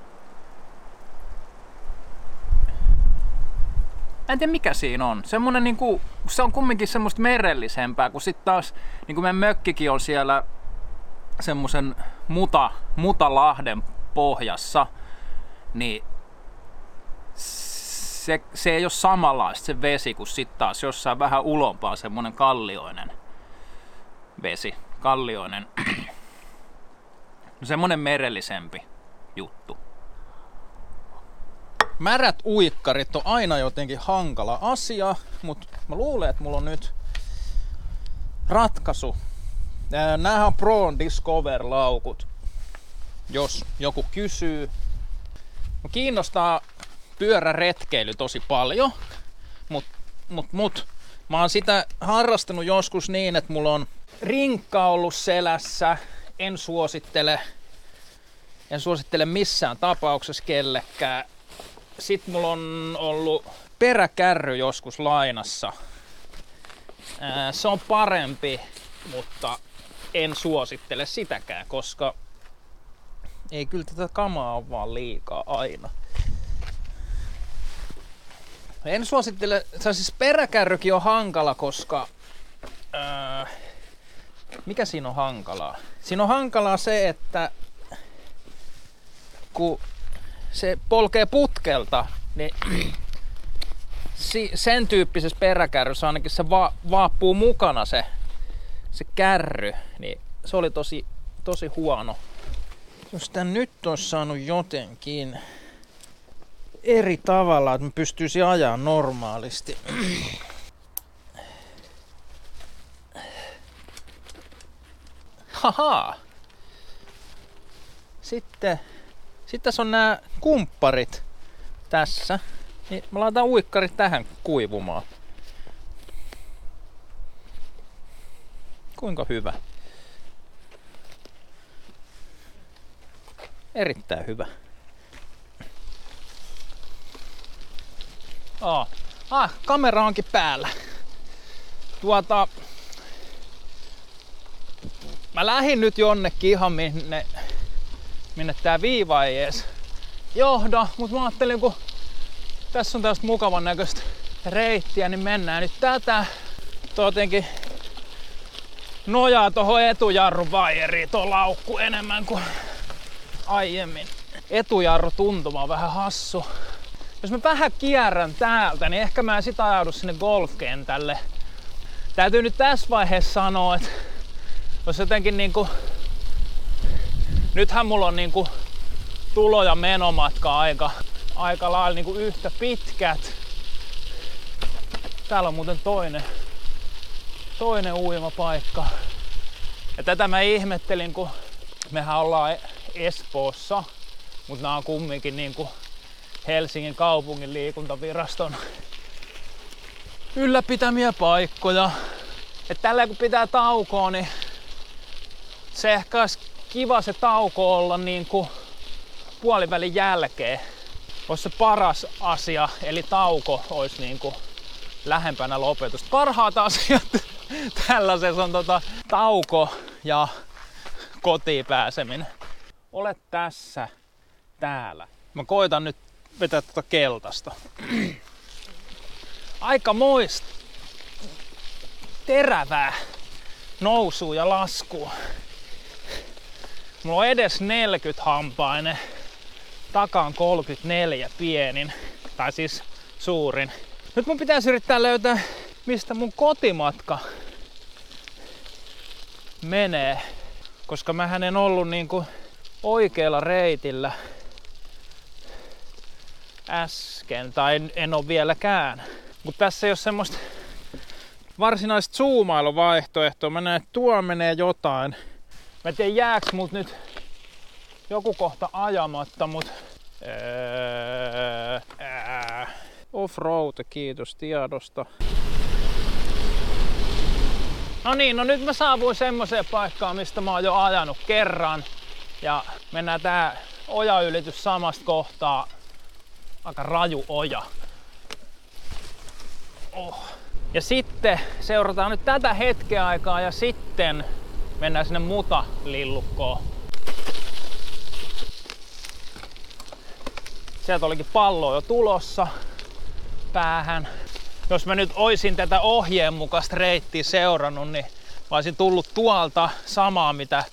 en tiedä mikä siinä on. Semmonen niinku, se on kumminkin semmoista merellisempää, kun sitten taas niinku meidän mökkikin on siellä semmoisen muta, mutalahden pohjassa, niin se, se ei ole samanlaista se vesi kuin sitten taas jossain vähän ulompaa semmonen kallioinen vesi, kallioinen, no semmonen merellisempi juttu.
Märät uikkarit on aina jotenkin hankala asia, mutta mä luulen, että mulla on nyt ratkaisu. Nämähän on Pro Discover-laukut, jos joku kysyy. Mua kiinnostaa pyöräretkeily tosi paljon, mut, mut, mut mä oon sitä harrastanut joskus niin, että mulla on rinkka ollut selässä, en suosittele, en suosittele missään tapauksessa kellekään. Sitten mulla on ollut peräkärry joskus lainassa. Se on parempi, mutta en suosittele sitäkään, koska
Ei kyllä tätä kamaa on vaan liikaa aina. En suosittele, siis peräkärrykin on hankala, koska... Ää, mikä siinä on hankalaa? Siinä on hankalaa se, että kun se polkee putkelta, niin si- sen tyyppisessä peräkärryssä ainakin se va- vaappuu mukana se, se kärry, niin se oli tosi, tosi huono. Jos tän nyt olisi saanut jotenkin eri tavalla, että mä pystyisin ajaa normaalisti. Haha! Sitten, sitten tässä on nämä kumpparit tässä. Niin mä laitan uikkarit tähän kuivumaan. Kuinka hyvä? Erittäin hyvä. Aa. Ah, kamera onkin päällä. Tuota, mä lähdin nyt jonnekin ihan minne, minne tää viiva ei ees johda, mutta mä ajattelin, kun tässä on tästä mukavan näköistä reittiä, niin mennään nyt tätä. Tuo jotenkin nojaa tuohon etujarrun vaijeriin tuo laukku enemmän kuin aiemmin. Etujarru tuntuma on vähän hassu. Jos mä vähän kierrän täältä, niin ehkä mä sit ajaudu sinne golfkentälle. Täytyy nyt tässä vaiheessa sanoa, että jos jotenkin niinku... Nythän mulla on niinku tulo- ja menomatka aika, aika lailla niinku yhtä pitkät. Täällä on muuten toinen, toinen uimapaikka. Ja tätä mä ihmettelin, kun mehän ollaan Espoossa, mutta nämä on kumminkin niinku Helsingin kaupungin liikuntaviraston ylläpitämiä paikkoja. Et tällä kun pitää taukoa, niin se ehkä olisi kiva se tauko olla niin kuin puolivälin jälkeen. Olisi se paras asia, eli tauko olisi niin kuin lähempänä lopetusta. Parhaat asiat tällaisessa on tota, tauko ja kotiin pääseminen. Olet tässä, täällä. Mä koitan nyt vetää tuota keltaista. Aika moista terävää nousua ja laskua. Mulla on edes 40 hampainen, takaan 34 pienin, tai siis suurin. Nyt mun pitäisi yrittää löytää, mistä mun kotimatka menee, koska mä en ollut niinku oikealla reitillä äsken, tai en, en ole vieläkään. Mutta tässä ei ole semmoista varsinaista zoomailuvaihtoehtoa. Mä näen, että tuo menee jotain. Mä en tiedä jääks mut nyt joku kohta ajamatta, mut öö, offroad, kiitos tiedosta. No niin, no nyt mä saavuin semmoiseen paikkaan, mistä mä oon jo ajanut kerran. Ja mennään tää ojaylitys samasta kohtaa. Aika raju oja. Oh. Ja sitten seurataan nyt tätä hetkeä aikaa ja sitten mennään sinne muta-lillukkoon. Sieltä olikin pallo jo tulossa päähän. Jos mä nyt oisin tätä ohjeen mukaista reittiä seurannut, niin mä olisin tullut tuolta samaa, mitä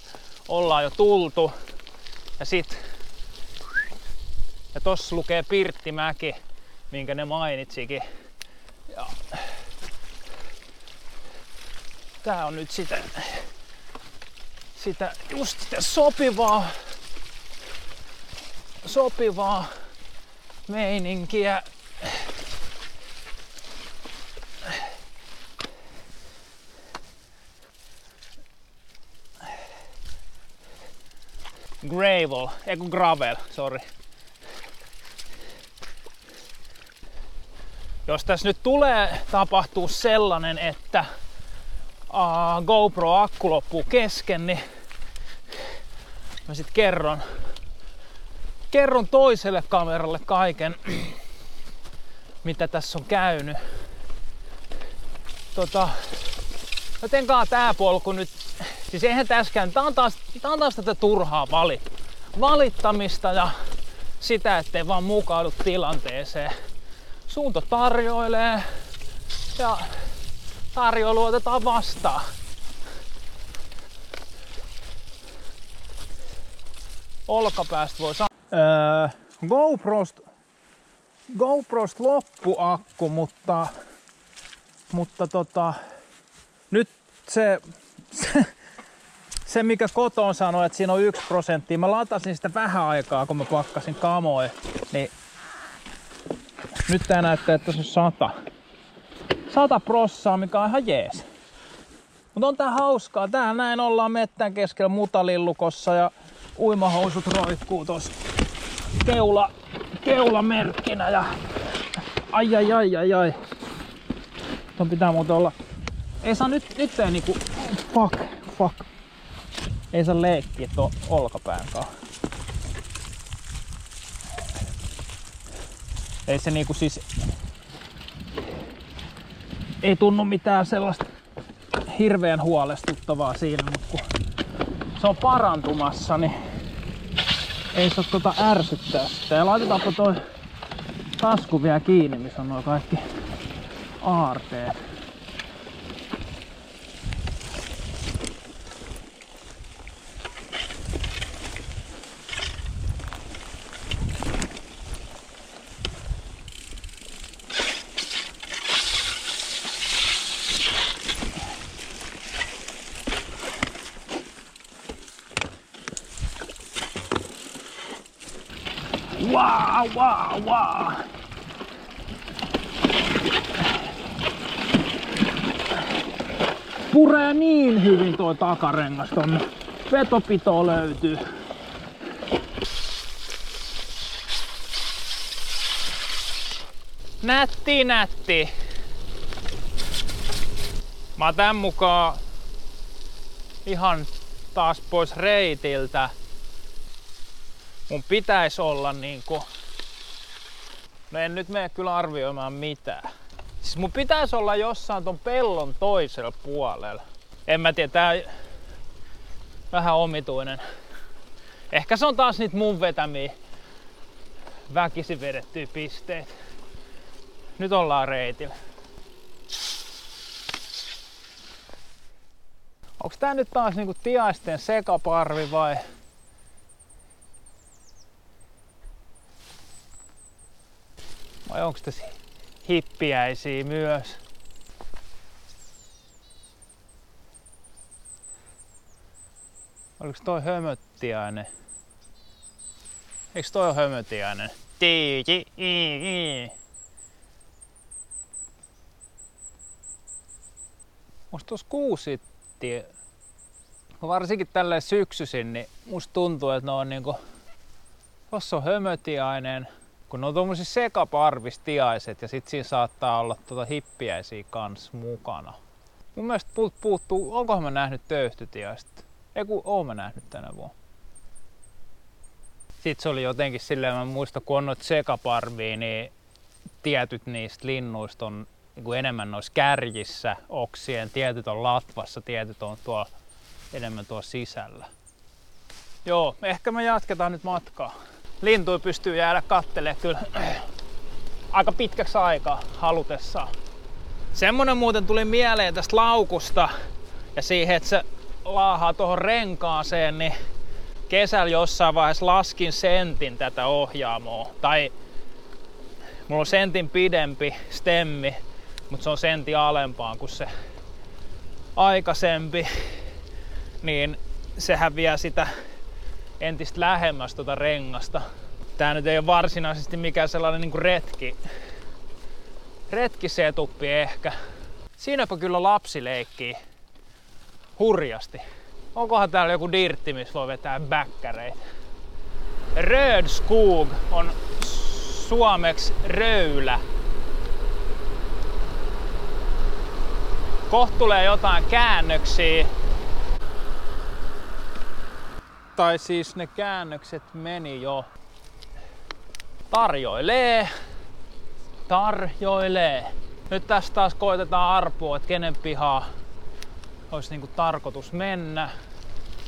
ollaan jo tultu. Ja sit ja tossa lukee Pirttimäki, minkä ne mainitsikin. Ja tää on nyt sitä, sitä just sitä sopivaa, sopivaa meininkiä. Gravel, ei kun gravel, sorry. Jos tässä nyt tulee tapahtuu sellainen, että uh, GoPro-akku loppuu kesken, niin mä sitten kerron, kerron toiselle kameralle kaiken, mitä tässä on käynyt. Tota, jotenkaan tää polku nyt, siis eihän täskään, tää on taas, tää on taas tätä turhaa vali, valittamista ja sitä, ettei vaan mukaudu tilanteeseen. Suunto tarjoilee ja tarjoilu otetaan vastaan. Olkapäästä voi sanoa. Öö, GoProst, GoProst loppu akku, mutta, mutta tota, nyt se, se, se mikä kotoon sanoi, että siinä on yksi prosentti, mä latasin sitä vähän aikaa, kun mä pakkasin kamoja, niin nyt tää näyttää, että se on sata. Sata prossaa, mikä on ihan jees. Mutta on tää hauskaa. Tää näin ollaan mettän keskellä mutalillukossa ja uimahousut roikkuu tossa keula, keulamerkkinä ja ai ai ai ai ai. Ton pitää muuten olla. Ei saa nyt, nyt ei niinku, fuck, fuck. Ei saa leikkiä tuon olkapään kanssa. Ei se niinku siis... Ei tunnu mitään sellaista hirveän huolestuttavaa siinä, mutta kun se on parantumassa, niin ei saa tota ärsyttää sitä. Ja laitetaanpa toi tasku vielä kiinni, missä on nuo kaikki aarteet. Wow, wow, wow. Puree niin hyvin tuo takarengas tonne. Vetopito löytyy. Nätti, nätti. Mä tän mukaan ihan taas pois reitiltä mun pitäisi olla niinku... No en nyt mene kyllä arvioimaan mitään. Siis mun pitäisi olla jossain ton pellon toisella puolella. En mä tiedä, tää vähän omituinen. Ehkä se on taas niitä mun vetämiä väkisin vedettyjä pisteitä. Nyt ollaan reitillä. Onks tää nyt taas niinku tiaisten sekaparvi vai Vai onko tässä hippiäisiä myös? Oliko toi hömöttiäinen? Eikö toi ole hömötiäinen? Tiiki, Musta tuossa kuusi tie... Varsinkin tälleen syksyisin, niin musta tuntuu, että ne on niinku... Tossa on hömötiainen, kun ne on tommosia sekaparvistiaiset ja sit siinä saattaa olla tota hippiäisiä kans mukana. Mun mielestä puut puuttuu, onkohan mä nähnyt töyhtytiaista? Ei kun oon mä nähnyt tänä vuonna. Sitten se oli jotenkin silleen, mä muistan kun on noita sekaparvia, niin tietyt niistä linnuista on niin enemmän noissa kärjissä oksien, tietyt on latvassa, tietyt on tuo enemmän tuo sisällä. Joo, ehkä me jatketaan nyt matkaa lintuja pystyy jäädä kattelee kyllä aika pitkäksi aikaa halutessaan. Semmonen muuten tuli mieleen tästä laukusta ja siihen, että se laahaa tuohon renkaaseen, niin kesällä jossain vaiheessa laskin sentin tätä ohjaamoa. Tai mulla on sentin pidempi stemmi, mutta se on sentin alempaan kuin se aikaisempi. Niin sehän vie sitä entistä lähemmäs tuota rengasta. Tää nyt ei ole varsinaisesti mikään sellainen niinku retki, retkisetuppi ehkä. Siinäpä kyllä lapsi leikkii hurjasti. Onkohan täällä joku dirtti, missä voi vetää bäkkäreitä? Rödskog on suomeksi röylä. Kohta tulee jotain käännöksiä tai siis ne käännökset meni jo. Tarjoilee, tarjoilee. Nyt tästä taas koitetaan arpua, että kenen pihaa olisi niinku tarkoitus mennä.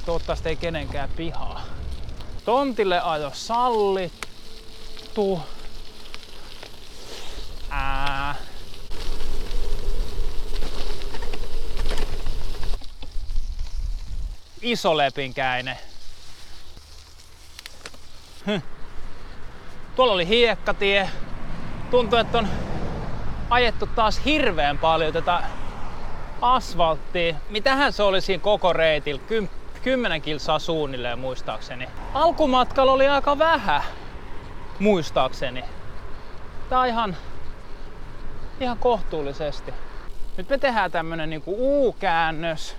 Toivottavasti ei kenenkään pihaa. Tontille ajo sallittu. Ää. Iso lepinkäinen. Tuolla oli hiekkatie. Tuntuu, että on ajettu taas hirveän paljon tätä asfalttia. Mitähän se oli siinä koko reitillä? Kym, 10 kilsaa suunnilleen muistaakseni. Alkumatkalla oli aika vähän, muistaakseni. Tää ihan, ihan kohtuullisesti. Nyt me tehdään tämmönen niinku U-käännös.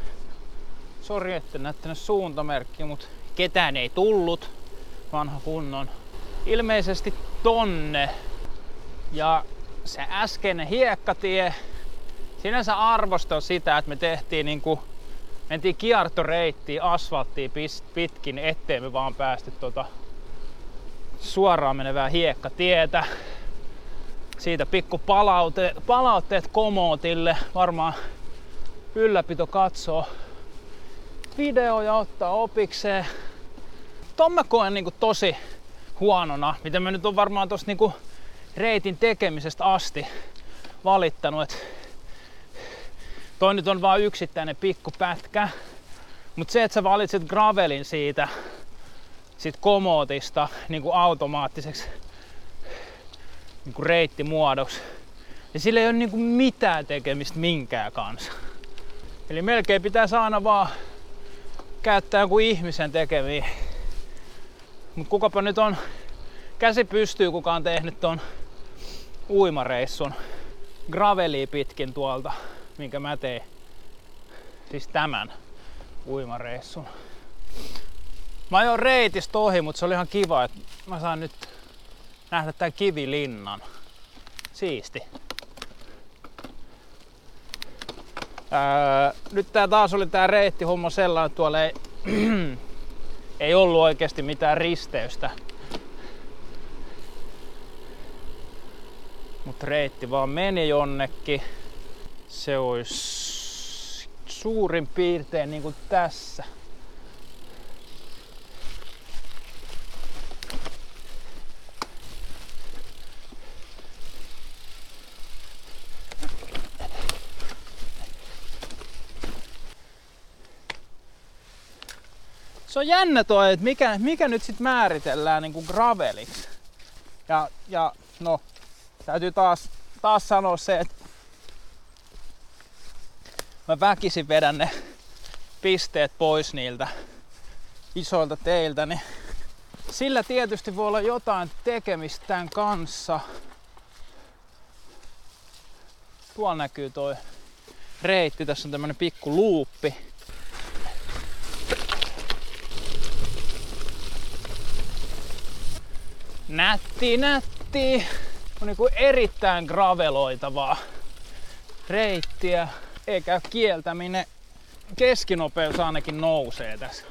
Sori, että näyttänyt suuntamerkki, mutta ketään ei tullut. Vanha kunnon. Ilmeisesti tonne. Ja se äskeinen hiekkatie, sinänsä arvostan sitä, että me tehtiin niinku, mentiin kiertoreittiin, asfalttiin pitkin, ettei me vaan päästy tota suoraan menevää hiekkatietä. Siitä pikku palaute, palautteet komootille, varmaan ylläpito katsoo videoja ottaa opikseen. Ton mä koen niinku tosi huonona, mitä mä nyt on varmaan tossa niinku reitin tekemisestä asti valittanut, että toi nyt on vain yksittäinen pikku pätkä, mutta se, että sä valitset gravelin siitä, siitä komootista niin kuin automaattiseksi niin kuin reittimuodoksi, niin sillä ei ole niin kuin mitään tekemistä minkään kanssa. Eli melkein pitää aina vaan käyttää joku ihmisen tekemiä. Mutta kukapa nyt on käsi pystyy, kuka on tehnyt ton uimareissun graveliä pitkin tuolta, minkä mä tein. Siis tämän uimareissun. Mä ajoin reitistä ohi, mutta se oli ihan kiva, että mä saan nyt nähdä tän kivilinnan. Siisti. Öö, nyt tää taas oli tää reittihomma sellainen, että tuolla ei, ei ollut oikeasti mitään risteystä. Mutta reitti vaan meni jonnekin. Se olisi suurin piirtein niin kuin tässä. Se on jännä toi, että mikä, mikä nyt sitten määritellään niin kuin graveliksi. Ja, ja no, täytyy taas, taas sanoa se, että mä väkisin vedän ne pisteet pois niiltä isoilta teiltä, niin sillä tietysti voi olla jotain tekemistä tämän kanssa. Tuolla näkyy toi reitti, tässä on tämmönen pikku luuppi. Nätti, nätti on niin kuin erittäin graveloitavaa reittiä, eikä kieltäminen keskinopeus ainakin nousee tässä.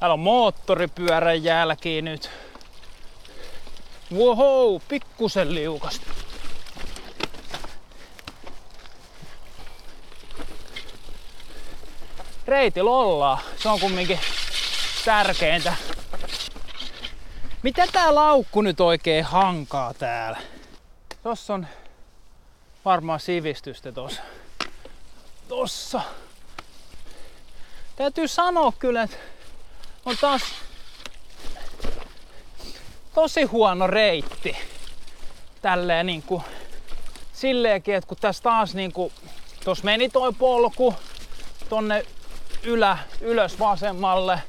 Täällä on moottoripyörän jälkiä nyt. Wow, pikkusen liukasta. Reitillä ollaan. Se on kumminkin tärkeintä. Mitä tää laukku nyt oikein hankaa täällä? Tossa on varmaan sivistystä tossa. Tossa. Täytyy sanoa kyllä, että on taas tosi huono reitti. Tälleen niinku silleenkin, että kun tässä taas niinku, tos meni toi polku tonne ylä, ylös vasemmalle.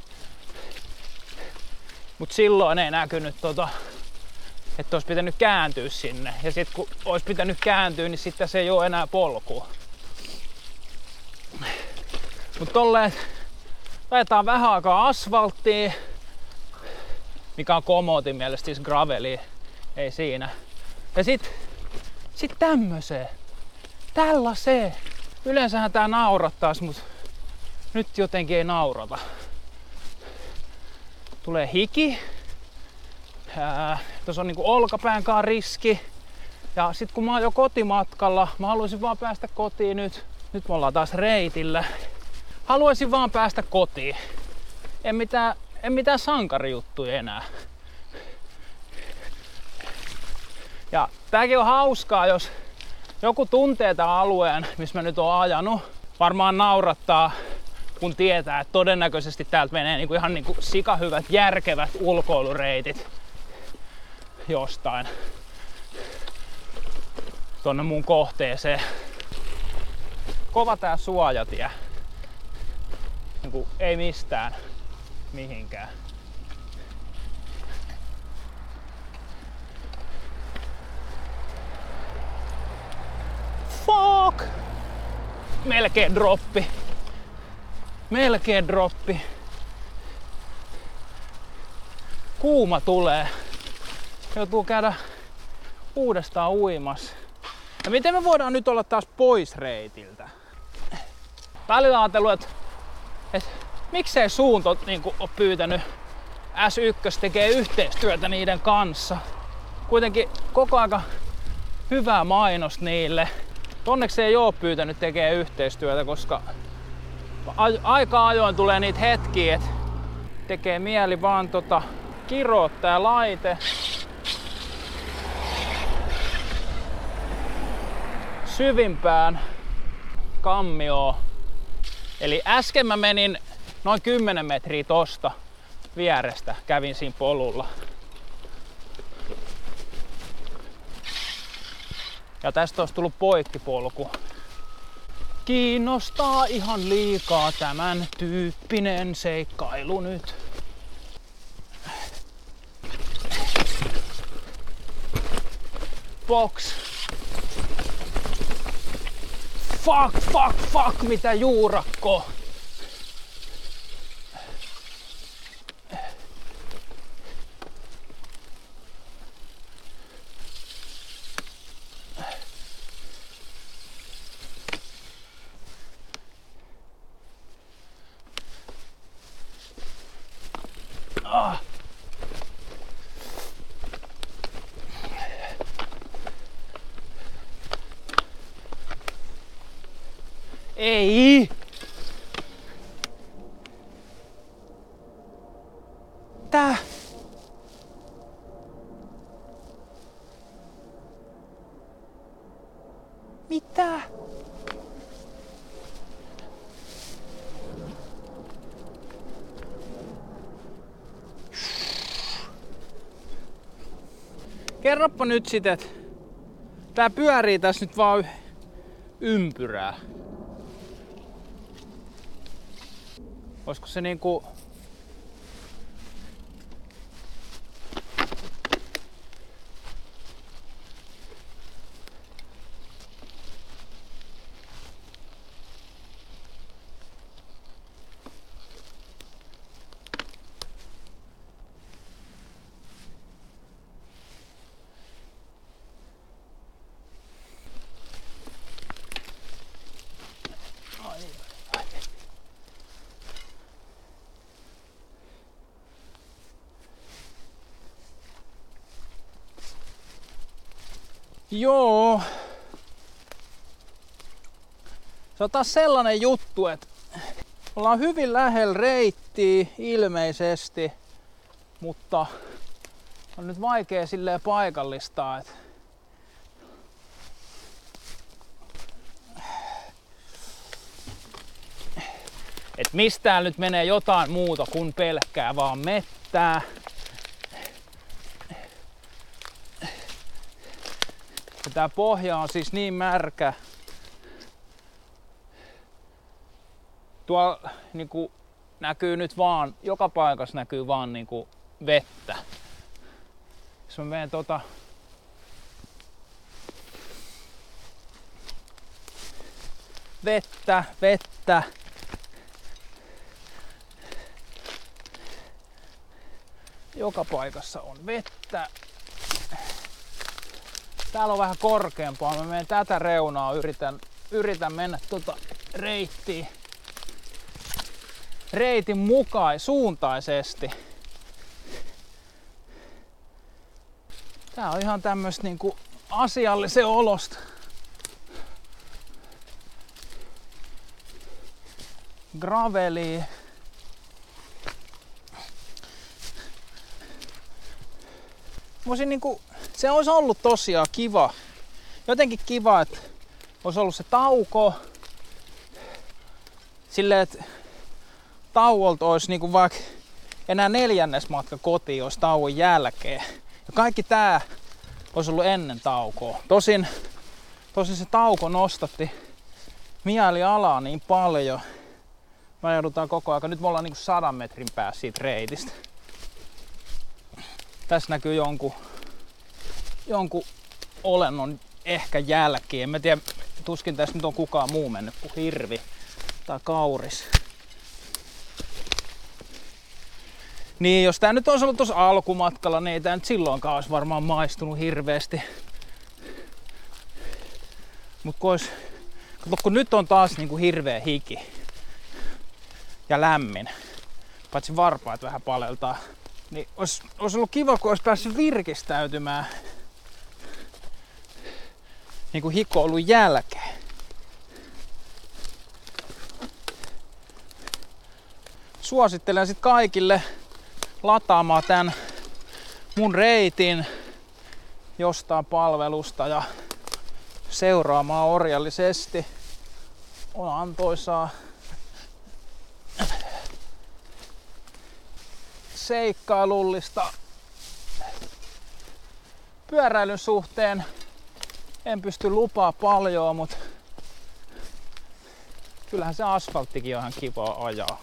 Mut silloin ei näkynyt tota, että olisi pitänyt kääntyä sinne. Ja sitten kun olisi pitänyt kääntyä, niin sitten se ei ole enää polkua. Mutta tolleen laitetaan vähän aikaa asfalttia, mikä on komootin mielestä siis graveli, ei siinä. Ja sit, sit tämmöseen, tällaiseen. Yleensähän tää naurattais, mut nyt jotenkin ei naurata. Tulee hiki. Tuossa on niinku olkapäänkaan riski. Ja sit kun mä oon jo kotimatkalla, mä haluaisin vaan päästä kotiin nyt. Nyt me ollaan taas reitillä. Haluaisin vaan päästä kotiin. En mitään, en mitään sankarijuttuja enää. Ja tääkin on hauskaa, jos joku tuntee tämän alueen, missä mä nyt oon ajanut. Varmaan naurattaa, kun tietää, että todennäköisesti täältä menee niinku ihan niinku sikahyvät, järkevät ulkoilureitit jostain tonne mun kohteeseen. Kova tää suojatie. Niinku ei mistään mihinkään. Fuck! Melkein droppi. Melkein droppi. Kuuma tulee. Joutuu käydä uudestaan uimas. Ja miten me voidaan nyt olla taas pois reitiltä? Välillä ajatellut, että, että miksei suunto niin ole pyytänyt S1 tekee yhteistyötä niiden kanssa. Kuitenkin koko aika hyvää mainos niille. Onneksi ei oo pyytänyt tekee yhteistyötä, koska aika ajoin tulee niitä hetkiä, että tekee mieli vaan tota kiroa tää laite. Syvimpään kammioon. Eli äsken mä menin noin 10 metriä tosta vierestä, kävin siinä polulla. Ja tästä olisi tullut poikkipolku. Kiinnostaa ihan liikaa tämän tyyppinen seikkailu nyt. Box. Fuck, fuck, fuck, mitä juurakko. Ah. Ei! Tää? Mitä? Kerropa nyt sit, että tää pyörii tässä nyt vaan ympyrää. Olisiko se niinku... Joo. Se on taas sellainen juttu, että ollaan hyvin lähellä reittiä ilmeisesti, mutta on nyt vaikea silleen paikallistaa, että et mistään nyt menee jotain muuta kuin pelkkää vaan mettää. Tää pohja on siis niin märkä. Tuolla niinku näkyy nyt vaan, joka paikassa näkyy vaan niinku vettä. Jos mä menen tota vettä, vettä. Joka paikassa on vettä. Täällä on vähän korkeampaa. Mä menen tätä reunaa, yritän, yritän mennä tota reittiä reitin mukaan suuntaisesti. Tää on ihan tämmöstä niinku asiallisen olosta. Graveli. Voisin niinku, se olisi ollut tosiaan kiva. Jotenkin kiva, että olisi ollut se tauko. Silleen, että tauolta olisi niinku vaikka enää neljännes matka kotiin olisi tauon jälkeen. Ja kaikki tää olisi ollut ennen taukoa. Tosin, tosin se tauko nostatti mieli alaa niin paljon. Me joudutaan koko ajan. Nyt me ollaan niinku sadan metrin päässä siitä reitistä. Tässä näkyy jonkun, jonkun olennon ehkä jälki. En mä tiedä, tuskin tässä nyt on kukaan muu mennyt kuin hirvi tai kauris. Niin, jos tää nyt olisi ollut tuossa alkumatkalla, niin ei tää nyt silloinkaan olisi varmaan maistunut hirveästi. Mut kun, kato, kun nyt on taas niinku hirveä hiki ja lämmin, paitsi varpaat vähän paleltaa, niin olisi, olisi ollut kiva, kun olisi päässyt virkistäytymään niin kuin hikoilun jälkeen. Suosittelen sitten kaikille lataamaan tämän mun reitin jostain palvelusta ja seuraamaan orjallisesti. On antoisaa seikkailullista pyöräilyn suhteen en pysty lupaa paljon, mutta kyllähän se asfalttikin on ihan kiva ajaa.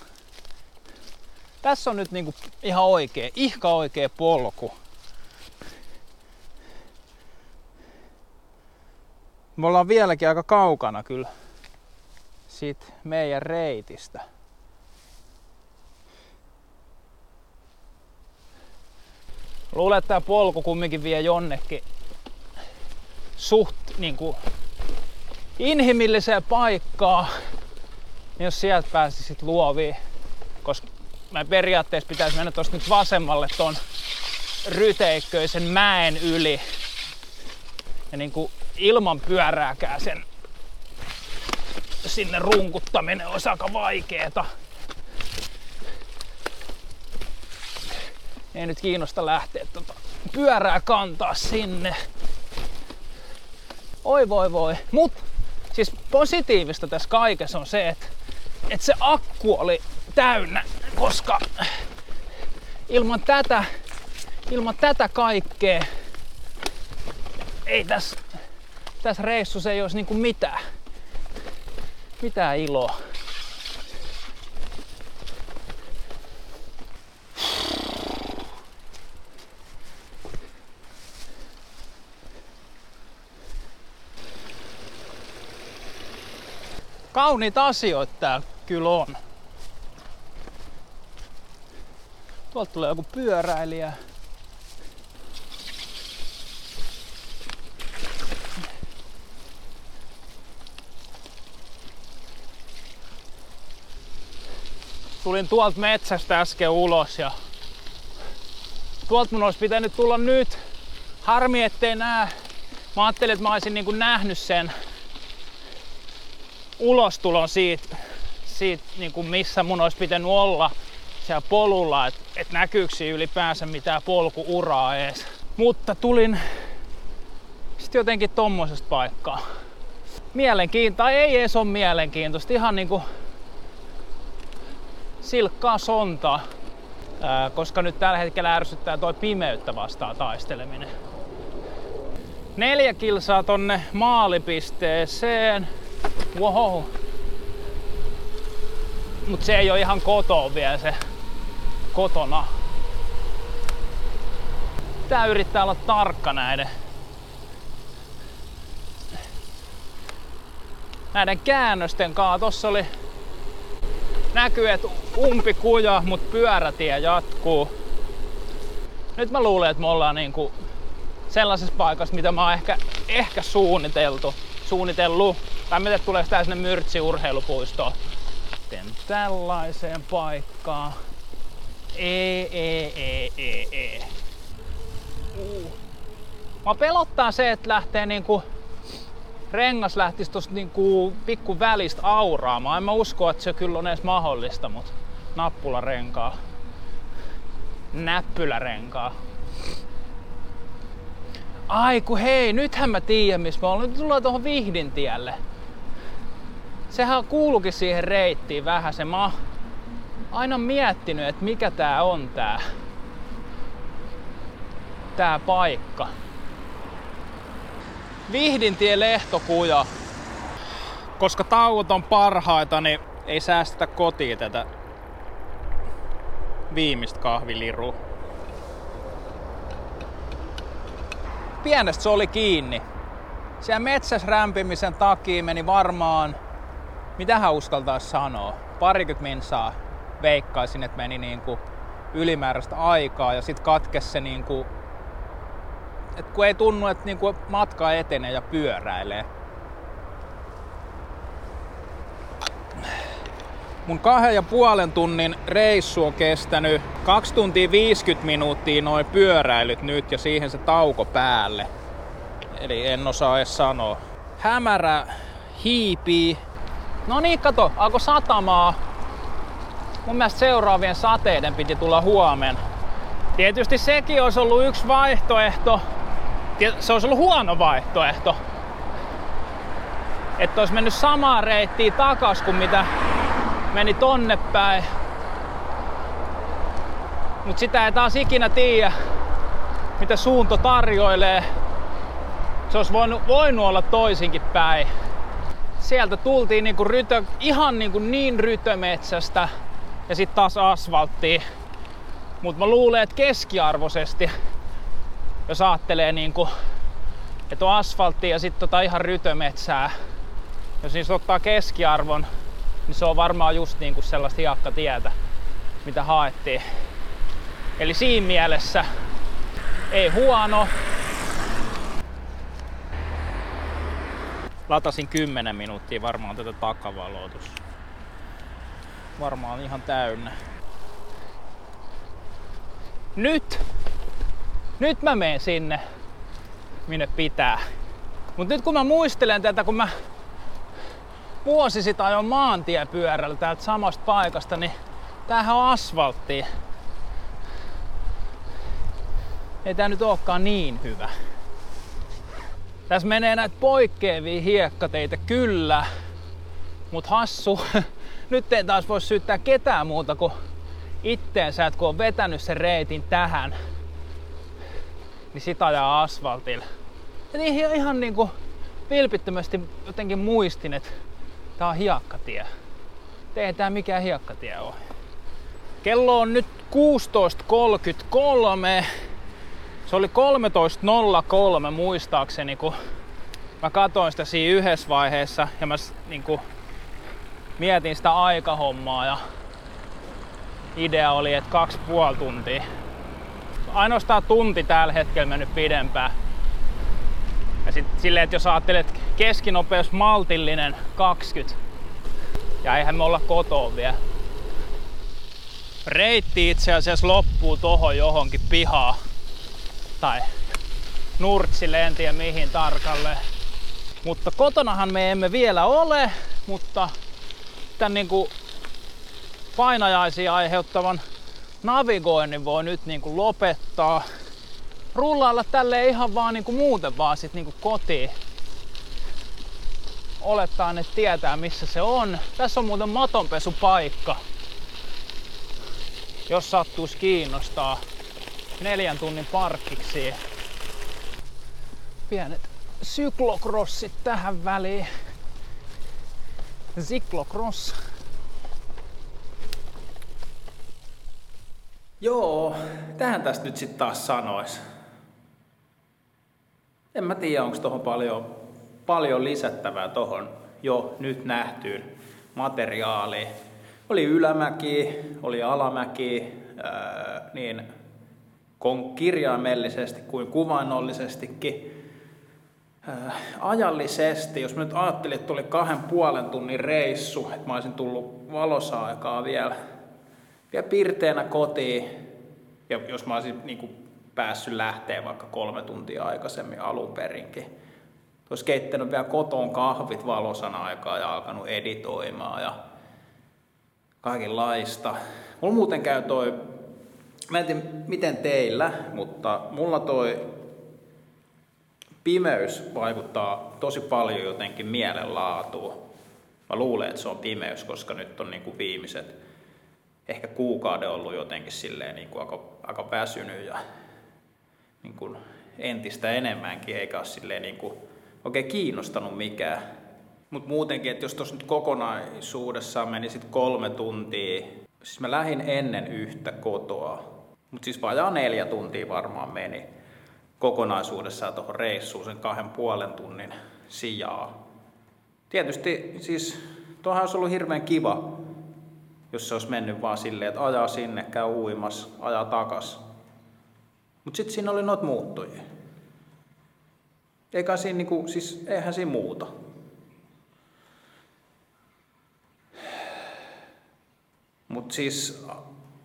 Tässä on nyt niinku ihan oikea, ihka oikea polku. Me ollaan vieläkin aika kaukana kyllä siitä meidän reitistä. Luulen, että tämä polku kumminkin vie jonnekin suht niin kuin, inhimilliseen paikkaan, niin jos sieltä pääsisit luoviin, koska mä periaatteessa pitäisi mennä tuosta nyt vasemmalle ton ryteikköisen mäen yli ja niin kuin ilman pyörääkään sen sinne runkuttaminen olisi aika vaikeeta. Ei nyt kiinnosta lähteä tuota pyörää kantaa sinne. Oi voi voi. Mut siis positiivista tässä kaikessa on se, että, että se akku oli täynnä, koska ilman tätä, ilman tätä kaikkea ei tässä, tässä reissussa ei olisi niinku mitään, mitään iloa. Kauniita asioita tää kyllä on. Tuolta tulee joku pyöräilijä. Tulin tuolta metsästä äsken ulos ja tuolta mun olisi pitänyt tulla nyt. Harmi ettei nää. Mä ajattelin, että mä olisin niinku nähnyt sen ulostulon siitä, siitä niin kuin missä mun olisi pitänyt olla siellä polulla, että et näkyykö ylipäänsä mitään polkuuraa ees. Mutta tulin sitten jotenkin tommosesta paikkaa. Mielenkiintoista, ei edes ole mielenkiintoista, ihan niinku silkkaa sontaa. Ää, koska nyt tällä hetkellä ärsyttää toi pimeyttä vastaan taisteleminen. Neljä kilsaa tonne maalipisteeseen. Wow. Mut se ei ole ihan kotoa vielä se kotona. Tää yrittää olla tarkka näiden näiden käännösten kanssa. Tossa oli näkyy, että umpikuja, mutta pyörätie jatkuu. Nyt mä luulen, että me ollaan niinku sellaisessa paikassa, mitä mä oon ehkä, ehkä suunniteltu, suunnitellut. Tai mitä tulee sitä sinne Myrtsi urheilupuistoon. Sitten tällaiseen paikkaan. Ei, ei, ei, ei, ei. Uh. Mä pelottaa se, että lähtee niinku rengas lähtisi tosta niinku pikku välistä auraamaan. En mä usko, että se kyllä on edes mahdollista, mutta nappularenkaa. Näppylärenkaa. Ai ku hei, nythän mä tiedän missä mä olen. Nyt tullaan tuohon Vihdin tielle. Sehän kuulukin siihen reittiin vähän se. Mä oon aina miettinyt, että mikä tää on tää, tää paikka. Vihdintie Lehtokuja. Koska tauot on parhaita, niin ei säästetä kotiin tätä viimeistä kahvilirua. Pienestä se oli kiinni. Siellä metsässä rämpimisen takia meni varmaan, mitähän uskaltaa sanoa, parikymmentä minsaa veikkaisin, että meni niinku ylimääräistä aikaa ja sitten katkesi se niinku, et kun ei tunnu, että niinku matka etenee ja pyöräilee. Mun kahden ja puolen tunnin reissu on kestänyt 2 tuntia 50 minuuttia noin pyöräilyt nyt ja siihen se tauko päälle. Eli en osaa edes sanoa. Hämärä hiipii. No niin, kato, alkoi satamaa. Mun mielestä seuraavien sateiden piti tulla huomen. Tietysti sekin olisi ollut yksi vaihtoehto. Se olisi ollut huono vaihtoehto. Että olisi mennyt samaa reittiä takas kuin mitä meni tonne päin. Mut sitä ei taas ikinä tiedä, mitä suunto tarjoilee. Se olisi voinut, voinut olla toisinkin päin. Sieltä tultiin niinku rytö, ihan niinku niin rytömetsästä ja sitten taas asfalttiin. Mutta mä luulen, että keskiarvoisesti, jos ajattelee niinku, että on asfalttia ja sitten tota ihan rytömetsää, jos niistä ottaa keskiarvon, niin se on varmaan just niinku sellaista hiekkatietä, mitä haettiin. Eli siinä mielessä ei huono. Latasin 10 minuuttia varmaan tätä takavaloa. Varmaan ihan täynnä. Nyt! Nyt mä menen sinne, minne pitää. Mut nyt kun mä muistelen tätä, kun mä vuosi sitten ajoin maantiepyörällä täältä samasta paikasta, niin tämähän on asfalttia. Ei tää nyt olekaan niin hyvä. Tässä menee näitä poikkeavia hiekkateitä kyllä, mut hassu. Nyt ei taas voi syyttää ketään muuta kuin itteensä, että kun on vetänyt sen reitin tähän, niin sitä ajaa asfaltilla. Ja niin ihan niinku vilpittömästi jotenkin muistin, että tää on hiekkatie. Ei tää mikään hiekkatie ole. Kello on nyt 16.33. Se oli 13.03 muistaakseni, kun mä katoin sitä siinä yhdessä vaiheessa ja mä niinku mietin sitä aikahommaa ja idea oli, että kaksi puoli tuntia. Ainoastaan tunti tällä hetkellä mennyt pidempään. Ja sitten silleen, että jos ajattelet keskinopeus maltillinen 20, ja eihän me olla kotoa vielä. Reitti itse asiassa loppuu tohon johonkin pihaan. Tai nurtsille, en tiedä mihin tarkalleen. Mutta kotonahan me emme vielä ole, mutta tämän niin kuin painajaisia aiheuttavan navigoinnin voi nyt niin kuin lopettaa. Rullailla tälle ihan vaan niin kuin muuten vaan sit niin kuin kotiin. Olettaa, että tietää missä se on. Tässä on muuten matonpesupaikka. Jos sattuisi kiinnostaa. Neljän tunnin parkkiksi. Pienet syklokrossit tähän väliin. Cyclocross. Joo, tähän tästä nyt sitten taas sanois. En mä tiedä, onko tuohon paljon, paljon lisättävää tuohon jo nyt nähtyyn materiaaliin. Oli ylämäki, oli alamäki, ää, niin kirjaimellisesti kuin kuvainnollisestikin. Ää, ajallisesti, jos mä nyt ajattelin, että tuli kahden puolen tunnin reissu, että mä olisin tullut valosa-aikaa vielä, vielä pirteänä kotiin, ja jos mä olisin niin kuin päässyt lähteä vaikka kolme tuntia aikaisemmin alun perinkin. Olisi keittänyt vielä kotoon kahvit valosan aikaa ja alkanut editoimaan ja kaikenlaista. Mulla muuten käy toi, mä en tiedä miten teillä, mutta mulla toi pimeys vaikuttaa tosi paljon jotenkin mielenlaatuun. Mä luulen, että se on pimeys, koska nyt on niin kuin viimeiset ehkä kuukauden ollut jotenkin silleen niin kuin aika, aika väsynyt ja niin kuin entistä enemmänkin, eikä ole silleen niin kuin oikein kiinnostanut mikään. Mutta muutenkin, että jos tuossa nyt kokonaisuudessaan meni sitten kolme tuntia, siis mä lähdin ennen yhtä kotoa, mutta siis vajaa neljä tuntia varmaan meni kokonaisuudessaan tuohon reissuun sen kahden puolen tunnin sijaa. Tietysti siis tuohan olisi ollut hirveän kiva, jos se olisi mennyt vaan silleen, että ajaa sinne, käy uimas, ajaa takas. Mutta sitten siinä oli noit muuttujia. Eikä siinä niinku, siis eihän siinä muuta. Mutta siis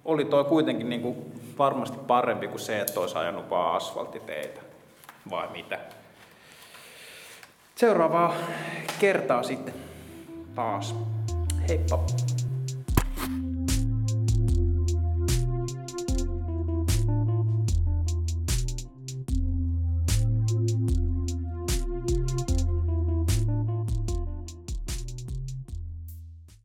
oli toi kuitenkin niinku varmasti parempi kuin se, että olisi ajanut vaan asfalttiteitä. Vai mitä? Seuraavaa kertaa sitten taas. Heippa!